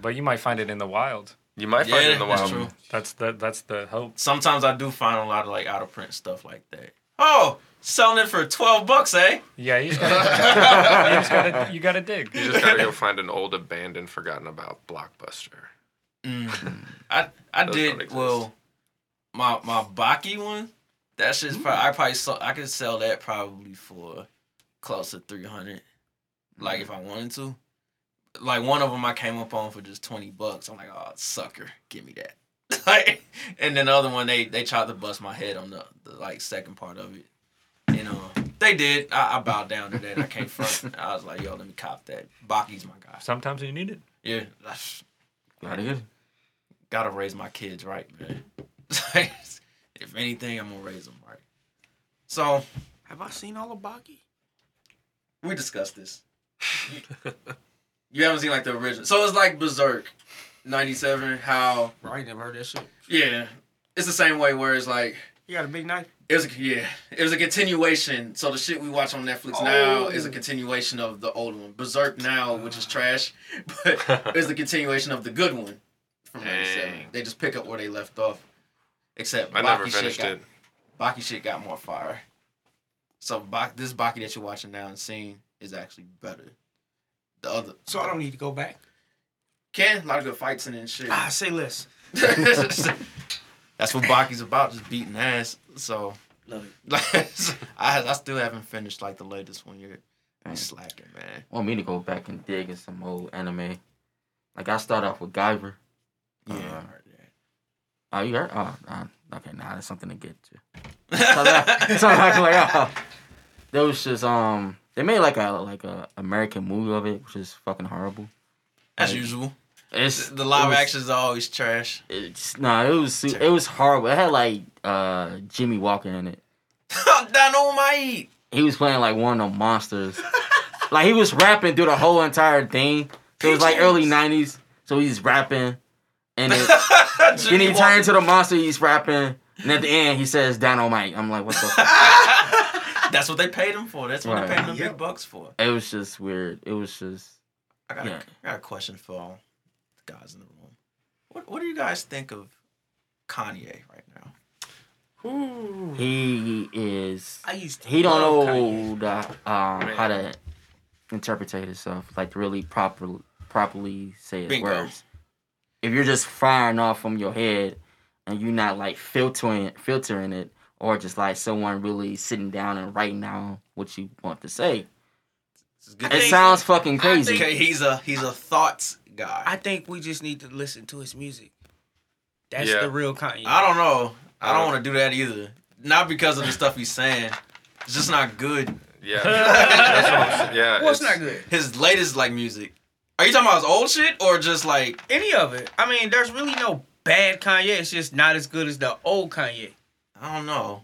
But you might find it in the wild. You might find it in the wild. that's wild. true. That's the that's the hope. Sometimes I do find a lot of like out of print stuff like that. Oh, selling it for 12 bucks, eh? Yeah, you just gotta, you, just gotta you gotta dig. You just gotta go find an old, abandoned, forgotten about blockbuster. Mm. I I did well. My my Baki one, that shit's probably I probably saw I could sell that probably for close to three hundred. Like if I wanted to. Like one of them I came up on for just twenty bucks. I'm like, oh sucker, give me that. like, and then the other one they they tried to bust my head on the, the like second part of it. You uh, know, they did. I, I bowed down to that. I can't front. I was like, yo, let me cop that. Baki's my guy. Sometimes you need it. Yeah, that's, Gotta get it. gotta raise my kids right, man. If anything, I'm gonna raise them right. So Have I seen all of Baki? we discussed this. You haven't seen like the original, so it's like Berserk, '97. How Right, never heard that shit. yeah, it's the same way where it's like You got a big knife? it was a, yeah, it was a continuation. So the shit we watch on Netflix now oh. is a continuation of the old one. Berserk now, which is trash, but it's the continuation of the good one from '97. Dang. They just pick up where they left off. Except I never Baki finished shit got, it. Baki shit got more fire. So Bak, this Baki that you're watching now and seeing is actually better. The other So I don't need to go back. can a lot of good fights in it and shit. Ah, say less. That's what Baki's about, just beating ass. So Love it. I I still haven't finished like the latest one yet. I'm slacking, man. want me to go back and dig in some old anime. Like I start off with Guyver. Yeah, Uh, I heard Oh, you heard? Oh, uh, okay. Nah, that's something to get to. that. so like, like oh, there was just um, they made like a like a American movie of it, which is fucking horrible. As usual, It's the live it was- actions are always trash. It's nah, it was it was horrible. It had like uh Jimmie Walker in it. Dynamite. He was playing like one of the monsters. like he was rapping through the whole entire thing. So it was like early '90s. So he's rapping, and then, then he turned to the monster. He's rapping, and at the end he says "Dynamite." I'm like, what the? That's what they paid him for. That's what Right. they paid him Yep. big bucks for. it was just weird. It was just I got, Yeah. a, I got a question for all the guys in the room. What What do you guys think of Kanye right now? he is. I used to He don't know the, um, how to interpret himself, like really properly properly say his Bingo. words. If you're just firing off from your head, and you're not like filtering filtering it or just like someone really sitting down and writing down what you want to say. It think- sounds fucking crazy. Okay, he's a he's a thoughts guy. I think we just need to listen to his music. That's Yeah. the real Kanye. I don't know. I Uh, don't want to do that either. Not because of the stuff he's saying. It's just not good. Yeah. That's what I'm saying. Yeah. What's not good? His latest like music. Are you talking about his old shit or just like Any of it. I mean, there's really no bad Kanye. It's just not as good as the old Kanye. I don't know.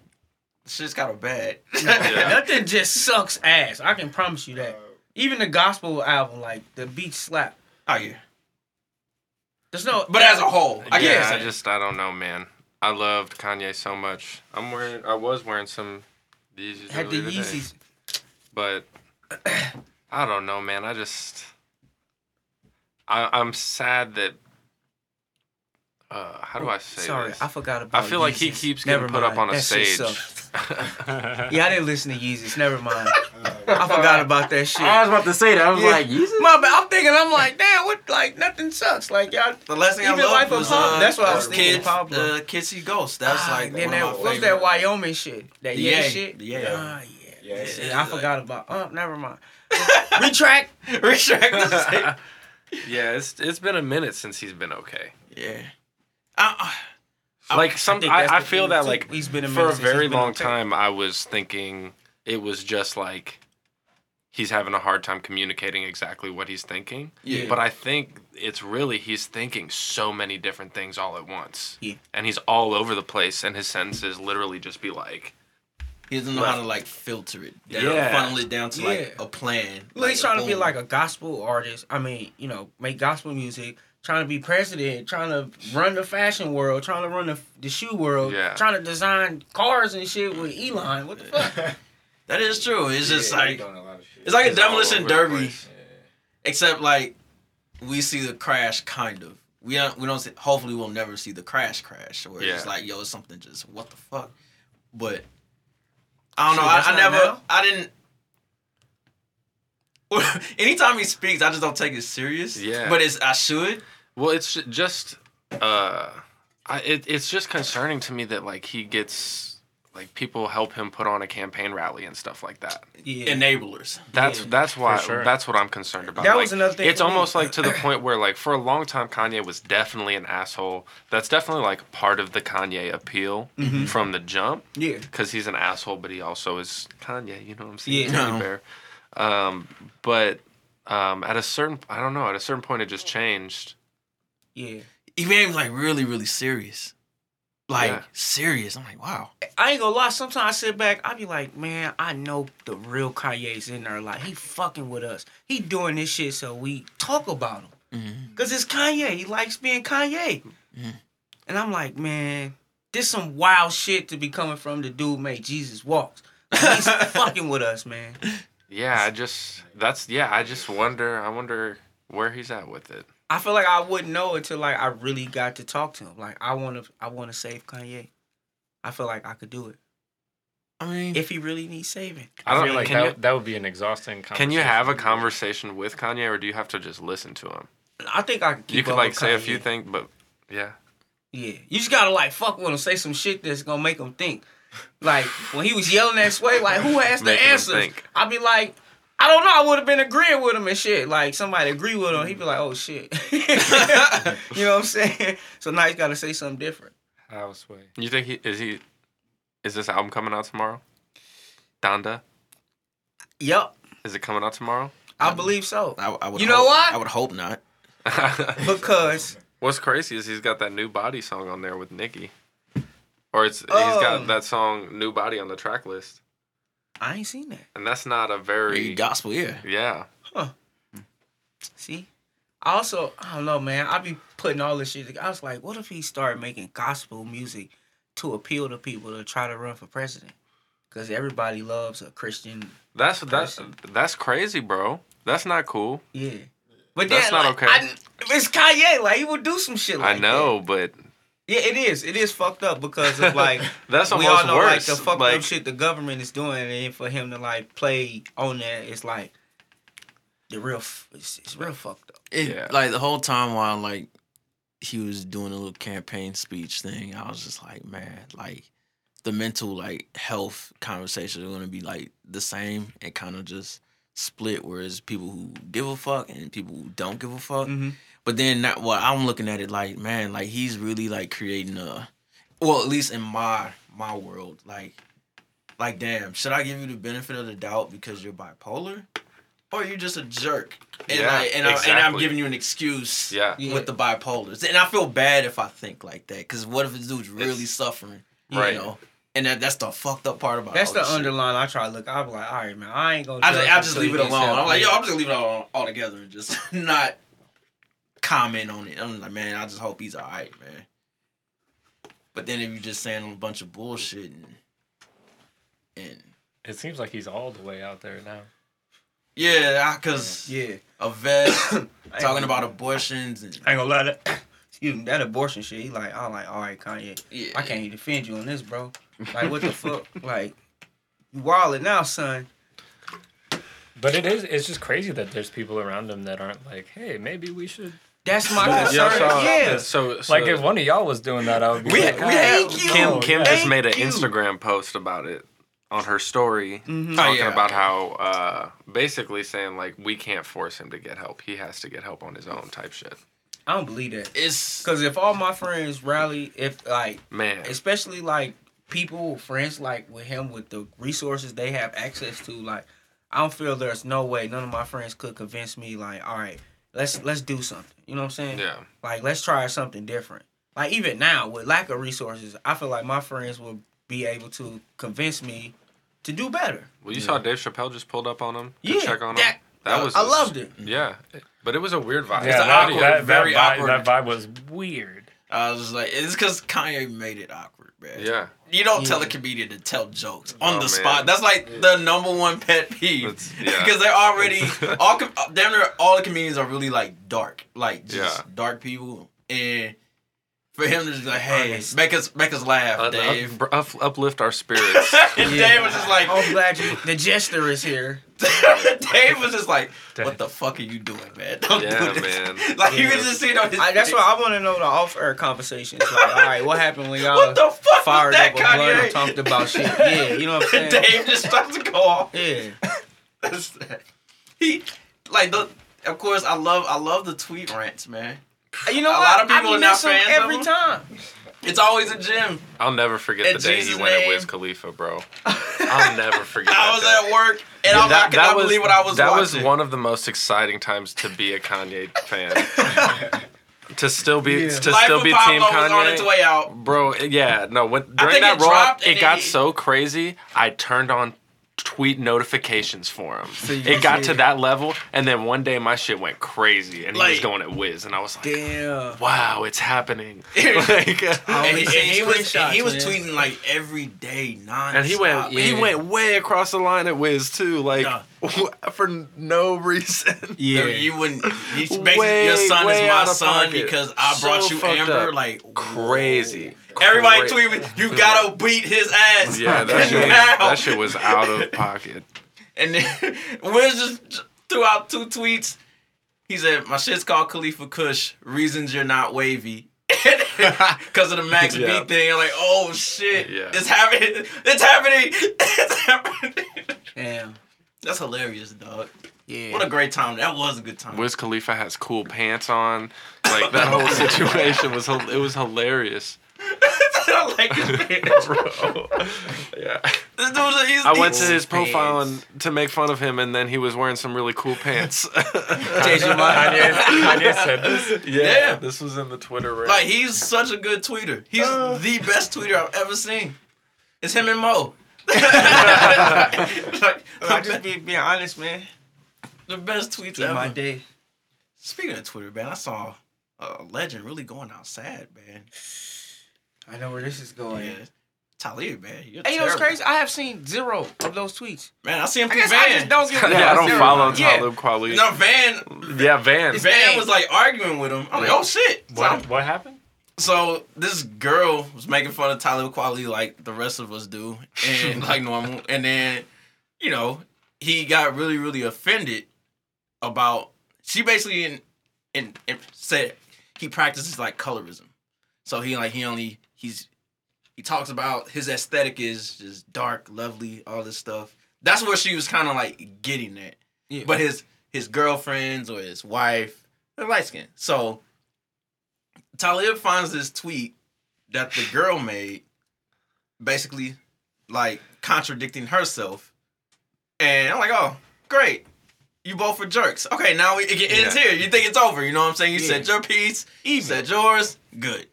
Shit's kind of bad. Yeah. Nothing just sucks ass. I can promise you that. Uh, Even the gospel album, like the beat slap. oh yeah. There's no. But as a whole, I yeah, guess. I just I don't know, man. I loved Kanye so much. I'm wearing I was wearing some Yeezys had the earlier today, Yeezys. but I don't know, man. I just I I'm sad that uh how do I say Sorry, this? I forgot about. I feel like he keeps getting Never put up on a That stage. Yeah, I didn't listen to Yeezus. Never mind. I forgot about that shit. I was about to say that. I was Yeah. like, Yeezus. My bad. I'm thinking. I'm like, damn. What? Like nothing sucks. Like y'all. The last thing Even I Life loved of was Pablo. uh, That's what I was uh, thinking, Kids, Pablo. uh, Kids See Ghosts. That's Ah, like then one that, of my what's favorite. that Wyoming shit? That The yeah shit. The Yang. Ah, yeah. Yeah, Yeah, I forgot about. Oh, never mind. Retract. Retract. yeah, it's it's been a minute since he's been okay. yeah. I, I- like some think I, I, feel that too. like He's been a for a very long okay. time i was thinking it was just like he's having a hard time communicating exactly what he's thinking Yeah. but i think it's really he's thinking so many different things all at once Yeah. and he's all over the place and his sentences literally just be like he doesn't know how to like filter it. Down, Yeah. Funnel it down to like Yeah. a plan. Look, he's trying to be like a gospel artist. I mean, you know, make gospel music. Trying to be president. Trying to run the fashion world. Trying to run the, the shoe world. Yeah. Trying to design cars and shit with Elon. What the fuck? That is true. It's just Yeah, he like doing a lot of shit. it's like a He's all demolition derby, place. except like we see the crash kind of. We don't. We don't. See, hopefully, we'll never see the crash crash where it's like, yo, it's something just what the fuck. But I don't know. I, I never. now? I didn't. Anytime he speaks, I just don't take it serious. Yeah. But it's I should. Well it's just uh I, it, it's just concerning to me that like he gets like people help him put on a campaign rally and stuff like that Yeah. Enablers. That's Yeah, that's why sure. that's what I'm concerned about. That Like, was another thing It's for me. almost like to the point where like for a long time Kanye was definitely an asshole. That's definitely like part of the Kanye appeal Mm-hmm. from the jump yeah. because he's an asshole, but he also is Kanye. You know what I'm saying? Yeah. No. bear. Um, but um, at a certain I don't know at a certain point it just changed. Yeah. He became like really, really serious. Like Yeah. serious. I'm like, wow. I ain't gonna lie. Sometimes I sit back, I be like, man, I know the real Kanye's in there. Like he fucking with us. He doing this shit so we talk about him. Mhm. Cause it's Kanye. He likes being Kanye. Mhm. And I'm like, man, this some wild shit to be coming from the dude made Jesus walks. Like, he's fucking with us, man. Yeah, I just that's yeah. I just wonder. I wonder where he's at with it. I feel like I wouldn't know until like I really got to talk to him. Like I wanna I wanna save Kanye. I feel like I could do it. I mean, If he really needs saving. I I don't feel like that, you, that would be an exhausting Can you have a conversation. conversation with Kanye, or do you have to just listen to him? I think I could keep you could like with say a few things, but yeah, Yeah, you just gotta like fuck with him, say some shit that's gonna make him think. Like when he was yelling that way, like who has the Making answers? I'd be like, I don't know. I would have been agreeing with him and shit. Like somebody agree with him, he'd be like, oh shit. you know what I'm saying? So now he's gotta say something different. Houseway. you think he is he? Is this album coming out tomorrow? Donda, Yup, is it coming out tomorrow? I believe so. I, I would. You know what? I would hope not. Because What's crazy is he's got that new body song on there with Nicki, or it's he's got um. that song "New Body" on the track list, I ain't seen that. and that's not a Very very gospel, yeah. yeah. Huh. See? I also, I don't know, man. I be putting all this shit. together. I was like, what if he started making gospel music to appeal to people to try to run for president? Because everybody loves a Christian That's that's Person. that's crazy, bro. That's not cool. Yeah. But That's then, not like, okay. I, it's Kanye. Like, he would do some shit like I know, but that. Yeah, it is. It is fucked up because of, like, that's we all know, worse. like, the fucked Like, up shit the government is doing. And for him to, like, play on that, it's like, the real, it's, it's real fucked up. It, Yeah. Like the whole time while like he was doing a little campaign speech thing, I was just like, man, like the mental like health conversations are gonna be like the same and kind of just split. Whereas people who give a fuck and people who don't give a fuck. Mhm. But then that what I'm looking at it like, man, like he's really like creating a well, at least in my my world, like like damn, should I give you the benefit of the doubt because you're bipolar? Or you're just a jerk. And Yeah, like and, I, and I'm giving you an excuse Yeah. Yeah. with the bipolars. And I feel bad if I think like that. Cause what if this dude's really It's- suffering? Right. You know? And that, that's the fucked up part about it. That's all the this shit. I try to look. I'm like, all right, man, I ain't gonna. I just, I just leave it alone. help. I'm like, yo, I'm just leaving it all, all together and just not comment on it. I'm like, man, I just hope he's all right, man. But then if you're just saying a bunch of bullshit and and It seems like he's all the way out there now. yeah, cause yeah. a vet talking about abortions and I ain't gonna lie that. Excuse me, that abortion shit. He like, I'm like, all right, Kanye, yeah, I can't even defend you on this, bro. Like, what the fuck? Like, you wildin' now, son. But it is it's just crazy that there's people around him that aren't like, hey, maybe we should That's my Yeah, concern. so, Yeah. so, so like if one of y'all was doing that, I would be We- like, we "Ah, have- Thank you. Kim Kim yeah." just made an you. Instagram post about it on her story, Mhm. Oh, talking yeah. about how uh, basically saying like we can't force him to get help. He has to get help on his own type shit. I don't believe that. it's Cause if all my friends rally, if like, Man, especially like people, friends like with him with the resources they have access to, like, I don't feel there's no way none of my friends could convince me like, all right, let's let's do something. You know what I'm saying? yeah, Like, let's try something different. Like even now with lack of resources, I feel like my friends will be able to convince me to do better. well, you saw Dave Chappelle just pulled up on him to Yeah, check on him. that- That was I loved it. Yeah, but it was a weird vibe. Yeah, It's that, awkward, that, very that vibe, awkward. That vibe was weird. I was just like, it's because Kanye made it awkward, man. Yeah, You don't tell a comedian to tell jokes on Oh, the man. spot. That's like the number one pet peeve. It's- yeah. Because they're already all com- uh, damn near all the comedians are really like dark, like just Yeah. dark people. And for him to just be like, hey, Honest. make us make us laugh, Uh, Dave. up- up- uplift our spirits. and Yeah. Dave was just like, I'm glad you. The jester is here. Dave was just like, what the fuck are you doing, man? Don't Yeah, do this. man. Like he Yeah. was just sitting on his. I, that's face. why I want to know the off-air conversations. Like, all right, what happened when y'all What the fuck fired was that, up a blunt and talked about shit? Yeah, you know what I'm saying? Dave just starts to go off. Yeah. he like the of course I love I love the tweet rants, man. You know A what? lot of people I are not miss 'em fans of every him. time. It's always a gym. I'll never forget In the day Jesus' he went at name. Wiz Khalifa, bro. I'll never forget. I that was day. at work and I, was, I could not believe what I was that watching. was one of the most exciting times to be a Kanye fan. to still be Yeah. to Life still be Pablo Team was on its Kanye. way out. Bro, yeah, no. When, during that it roll dropped it got then he- so crazy. I turned on tweet notifications for him. you it got to that level, and then one day my shit went crazy, and he was going at Wiz, and I was like, Damn. "Wow, it's happening!" like, I And he, and he was and he was tweeting like every day, non. And he went he went way across the line at Wiz too, like Yeah. for no reason. Yeah. You wouldn't. You basically, Way- your son is my son pocket. because I So brought you Amber. up. Like Crazy. Everybody Cra- tweeting, you gotta beat his ass. Yeah, that shit, that shit was out of pocket. And then Wiz just threw out two tweets. He said, "My shit's called Khalifa Kush. Reasons you're not wavy." Because of the Max Yeah. B thing, I'm like, oh shit, Yeah. it's happening, it's happening, it's happening. Damn. That's hilarious, dog. Yeah. What a great time. That was a good time. Wiz Khalifa has cool pants on. Like that whole situation was it was hilarious. I like his pants. Bro. Yeah. This dude, he's, I went to his profile and to make fun of him and then he was wearing some really cool pants. Change your mind. Kanye, Kanye said this. yeah, Yeah. This was in the Twitter rant. Like he's such a good tweeter. He's uh. the best tweeter I've ever seen. It's him and Mo. like, I just be being honest, man. the best tweets In my day. Speaking of Twitter, man, I saw a legend really going out sad, man. I know where this is going. Yeah. Talib, man. You're Hey, you know what's crazy? I have seen zero of those tweets. Man, I see him I through guess I Van. just don't give a yeah, I don't zero. follow Yeah. Talib Kweli. No, Van. Yeah, Van. Van was like arguing with him. I'm like, oh shit. So, What, what happened? so this girl was making fun of Talib Kweli like the rest of us do, and like normal. And then, you know, he got really, really offended about. She basically in, in, in said he practices like colorism. So he like he only he's he talks about his aesthetic is just dark, lovely, all this stuff. That's where she was kind of like getting at. Yeah. But his his girlfriends or his wife, they're light skinned. So Talib finds this tweet that the girl made, basically like contradicting herself. And I'm like, oh, great. You both were jerks. Okay, now we, it ends Yeah. here. You think it's over. You know what I'm saying? You Yeah. said your piece. You said yours. Good.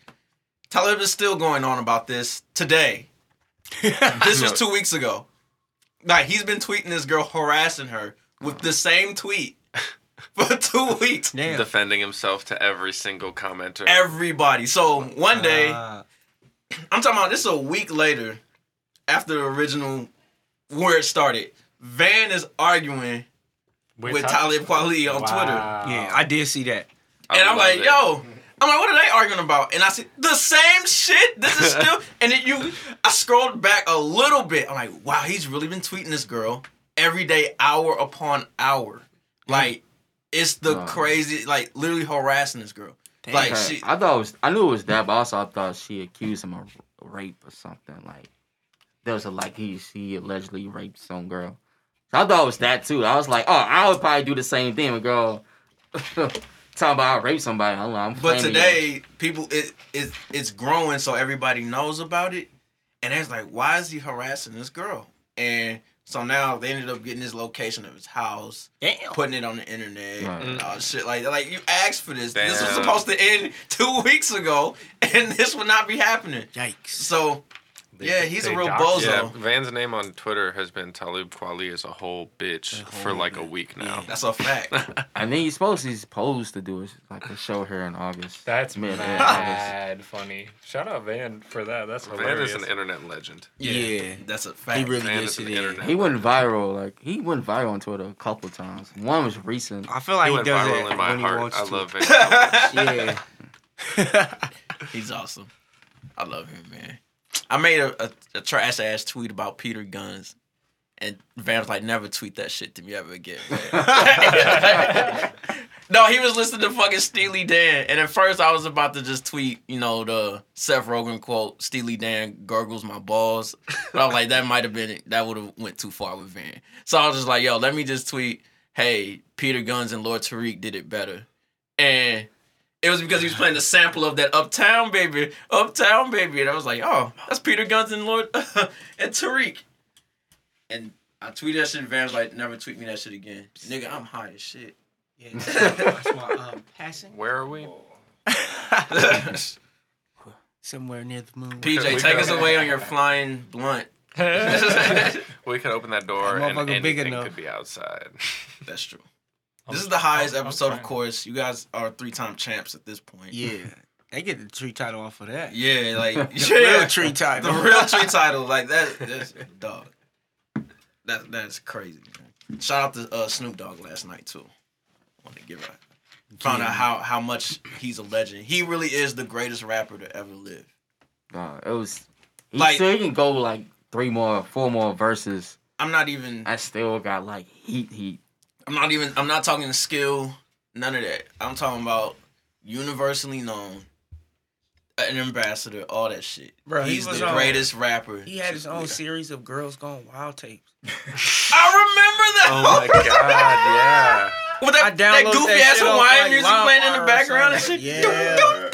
Talib is still going on about this today. This was two weeks ago. Like he's been tweeting this girl harassing her with the same tweet for two weeks. Damn. defending himself to every single commenter. Everybody. So one day, Ah. I'm talking about this is a week later after the original where it started. Van is arguing with Talib Kweli on Twitter. yeah, I did see that. I And I'm like, it. yo, I'm like, what are they arguing about? And I said, the same shit. This is still. and then you, I scrolled back a little bit. I'm like, wow, he's really been tweeting this girl every day, hour upon hour. Like, it's the crazy, like, literally harassing this girl. Like, Okay, she, I thought it was. I knew it was that, but also I thought she accused him of rape or something. Like there was a like he she allegedly raped some girl. So I thought it was that too. I was like, oh, I would probably do the same thing, a girl. Talking about I raped somebody. I'm, I'm but flaming you. today, people, it, it, it's growing, so everybody knows about it. And it's like, why is he harassing this girl? And so now they ended up getting his location of his house. Damn. putting it on the internet Right. and all shit like like you asked for this. This was supposed to end two weeks ago, and this would not be happening. Yikes. So yeah, he's a real doxed bozo. Yeah, Van's name on Twitter has been Talib Kweli as a whole bitch for like a week now. That's a fact. And then he's supposed he's supposed to do it like a show here in August. That's Mid- mad funny. Shout out Van for that. That's hilarious. Van hilarious. is an internet legend. Yeah. that's a fact. He really Van gets is it an internet. He went viral. Like he went viral on Twitter a couple times. One was recent. I feel like He he, went does viral it in my when he heart. wants I to. love Van. Yeah. He's awesome. I love him, man. I made a, a, a trash ass tweet about Peter Gunz, and Van was like, "Never tweet that shit to me ever again." no, he was listening to fucking Steely Dan, and at first I was about to just tweet, you know, the Seth Rogen quote, "Steely Dan gurgles my balls," but I was like, that might have been that would have went too far with Van. So I was just like, "Yo, let me just tweet, hey, Peter Gunz and Lord Tariq did it better," and it was because he was playing the sample of that Uptown Baby, Uptown Baby, and I was like, oh, that's Peter Gunz and Lord and Tariq. And I tweeted that shit. and Van was like, never tweet me that shit again, nigga. I'm high as shit. yeah. That's my um, passing. Where are we? Somewhere near the moon. PJ, take us away on your flying blunt. We could open that door That and motherfucker big anything enough. could be outside. That's true. This is the highest I'm- I'm episode, of course. You guys are three-time champs at this point. Yeah. They get the tree title off of that. Yeah, like The yeah. real tree title. the real tree title, like that. That's dog. That that's crazy. Man. Shout out to uh, Snoop Dogg last night too. Want to give a found out how how much he's a legend. He really is the greatest rapper to ever live. Uh, it was. He Like- still he can go like three more, four more verses. I'm not even. I still got like heat, heat. I'm not even. I'm not talking skill. None of that. I'm talking about universally known, an ambassador, all that shit. Bro, he's was the on- greatest rapper. He had his own series of Girls Gone Wild tapes. I remember that. Oh my god, yeah. With I that, that downloaded goofy that ass shit off, Hawaiian like, music playing in the background and shit. Yeah.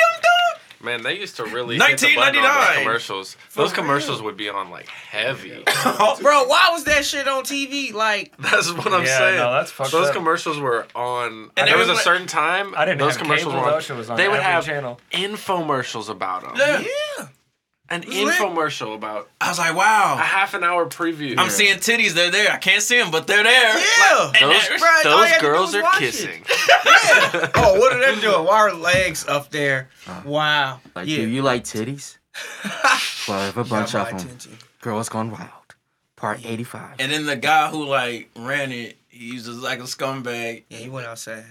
Man, they used to really hit the button on 1999. those commercials. Those commercials would be on like heavy. Oh, bro, why was that shit on TV? Like, That's what I'm yeah, saying. no, that's fucked those up. commercials were on. And there was a certain time. I didn't those have commercials cable, were on. was on they would every have channel. infomercials about them. Yeah. yeah. An was lit. infomercial about I was like, wow. a half an hour preview. I'm seeing titties. They're there. I can't see them, but they're there. Yeah. Like, those, they're- Bro, those had to do girls are kissing. Yeah. Oh, what are they doing? Why are legs up there? Uh, Wow. Like, yeah. do you like titties? well, I have a bunch of my them. Girls Gone Wild, Part 85. and then the guy who like ran it, he's just like a scumbag. Yeah, he went outside.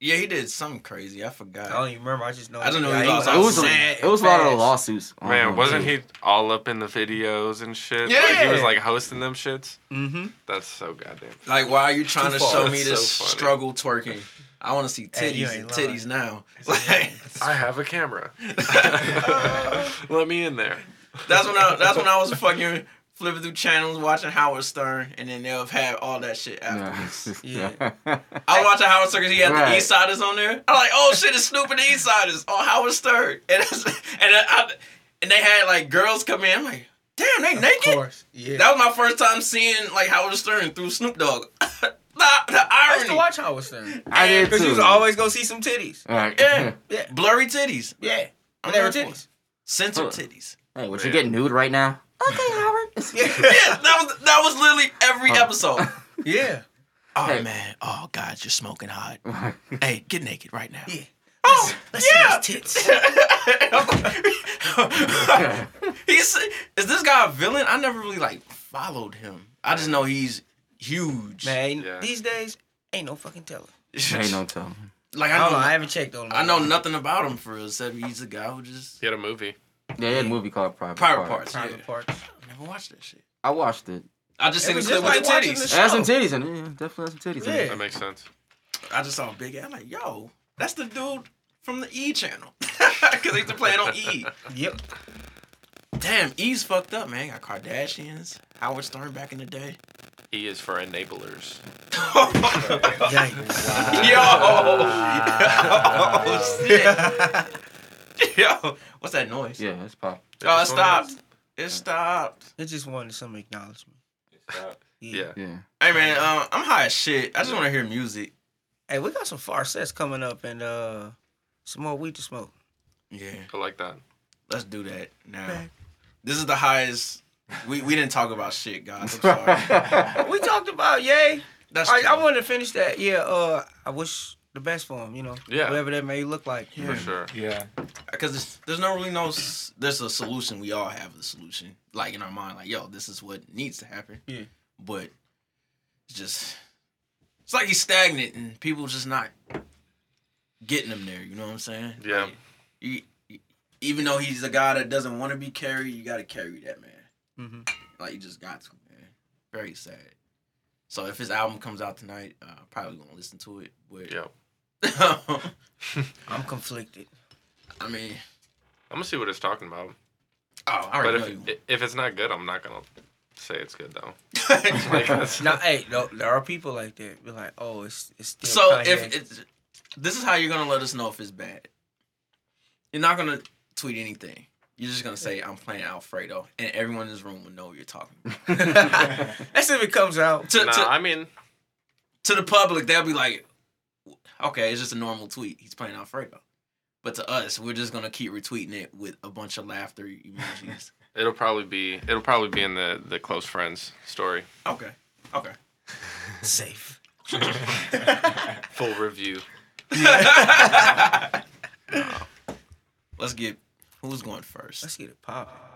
Yeah, he did something crazy. I forgot. I don't even remember. I just know. I don't know Yeah, he lost went it was, outside it was a lot of fast. lawsuits. on Man, wasn't too. he all up in the videos and shit? Yeah, Like, he was like hosting them shits. Mm-hmm. That's so goddamn. Like, why are you trying Too to show me this so struggle twerking? I want to see titties ain't and titties now. Like, I have a camera. Let me in there. That's when I. That's when I was fucking flipping through channels, watching Howard Stern, and then they'll have had all that shit afterwards. Yeah. I was watching Howard Stern 'cause he had Right. the Eastsidaz on there. I'm like, oh shit, it's Snoop and the Eastsidaz on Howard Stern, and it's, and I, and they had like girls come in. I'm like, damn, they Of naked. course. Yeah. That was my first time seeing like Howard Stern through Snoop Dogg. the, the I used to watch Howard Stern. I did Because you was always gonna see some titties. All right. yeah, Yeah. blurry titties, Yeah. I'm And they were there for titties. censored titties. Hey, would you get nude right now? Okay, Howard. Yeah, that was that was literally every Huh. episode. Yeah. Oh Hey. man, oh god, you're smoking hot. Hey, get naked right now. Yeah. Oh, Let's yeah. see those tits. he's is this guy a villain? I never really like followed him. I just know he's huge. Man, Yeah. these days ain't no fucking telling. Ain't no telling. like I I don't know, know. I haven't checked on him. I know nothing about him for real, except he's a guy who just He had a movie. Yeah, he had a movie called Private, private Parts. parts. Private Yeah. parts. I never watched that shit. I watched it. I just It seen the clip just with the titties. the It has some titties in it. Yeah, definitely has some titties in Yeah. it. That makes sense. I just saw a big. ass. I'm like, yo, that's the dude from the E channel, because they used to play it on E. Yep. Damn, E's fucked up, man. Got Kardashians, Howard Stern back in the day. E is for enablers. Yikes. Yo, shit. Yo, what's that noise? Yeah, it's pop. Oh, it This stopped. It stopped. It just wanted some acknowledgement. It stopped. Yeah. Yeah. Hey man, uh, I'm high as shit. I just want to hear music. Hey, we got some far sets coming up and uh some more weed to smoke. Yeah, I like that. let's do that now. Okay. This is the highest. We we didn't talk about shit, guys. I'm sorry. We talked about yay. That's I, true. I wanted to finish that. Yeah, uh I wish the best for him, you know. Yeah. Whatever that may look like. For sure. Yeah. because there's, there's no really no there's a solution we all have the solution like in our mind like yo this is what needs to happen Yeah. but it's just it's like he's stagnant and people just not getting him there you know what i'm saying Yeah. Like, you, you- even though he's a guy that doesn't want to be carried you got to carry that man Mm-hmm. like you just got to man very sad so if his album comes out tonight uh probably gonna listen to it but Yeah. I'm conflicted. i mean I'm gonna see what it's talking about. oh i But already know if you if it's not good, I'm not gonna say it's good though. Like, Like, that's- Now, hey, no, there are people like that. Be like, oh, it's it's still So Kanye. if it's this is how you're gonna let us know if it's bad. You're not gonna tweet anything. You're just gonna say I'm playing Alfredo, and everyone in this room will know what you're talking. About. that's if it comes out. to, nah, to, I mean, to the public, they'll be like, "Okay, it's just a normal tweet. He's playing Alfredo." But to us, we're just gonna keep retweeting it with a bunch of laughter emojis. it'll probably be it'll probably be in the the close friends story. okay, okay. Safe. Full review. Let's get who's going first. Let's get it popping.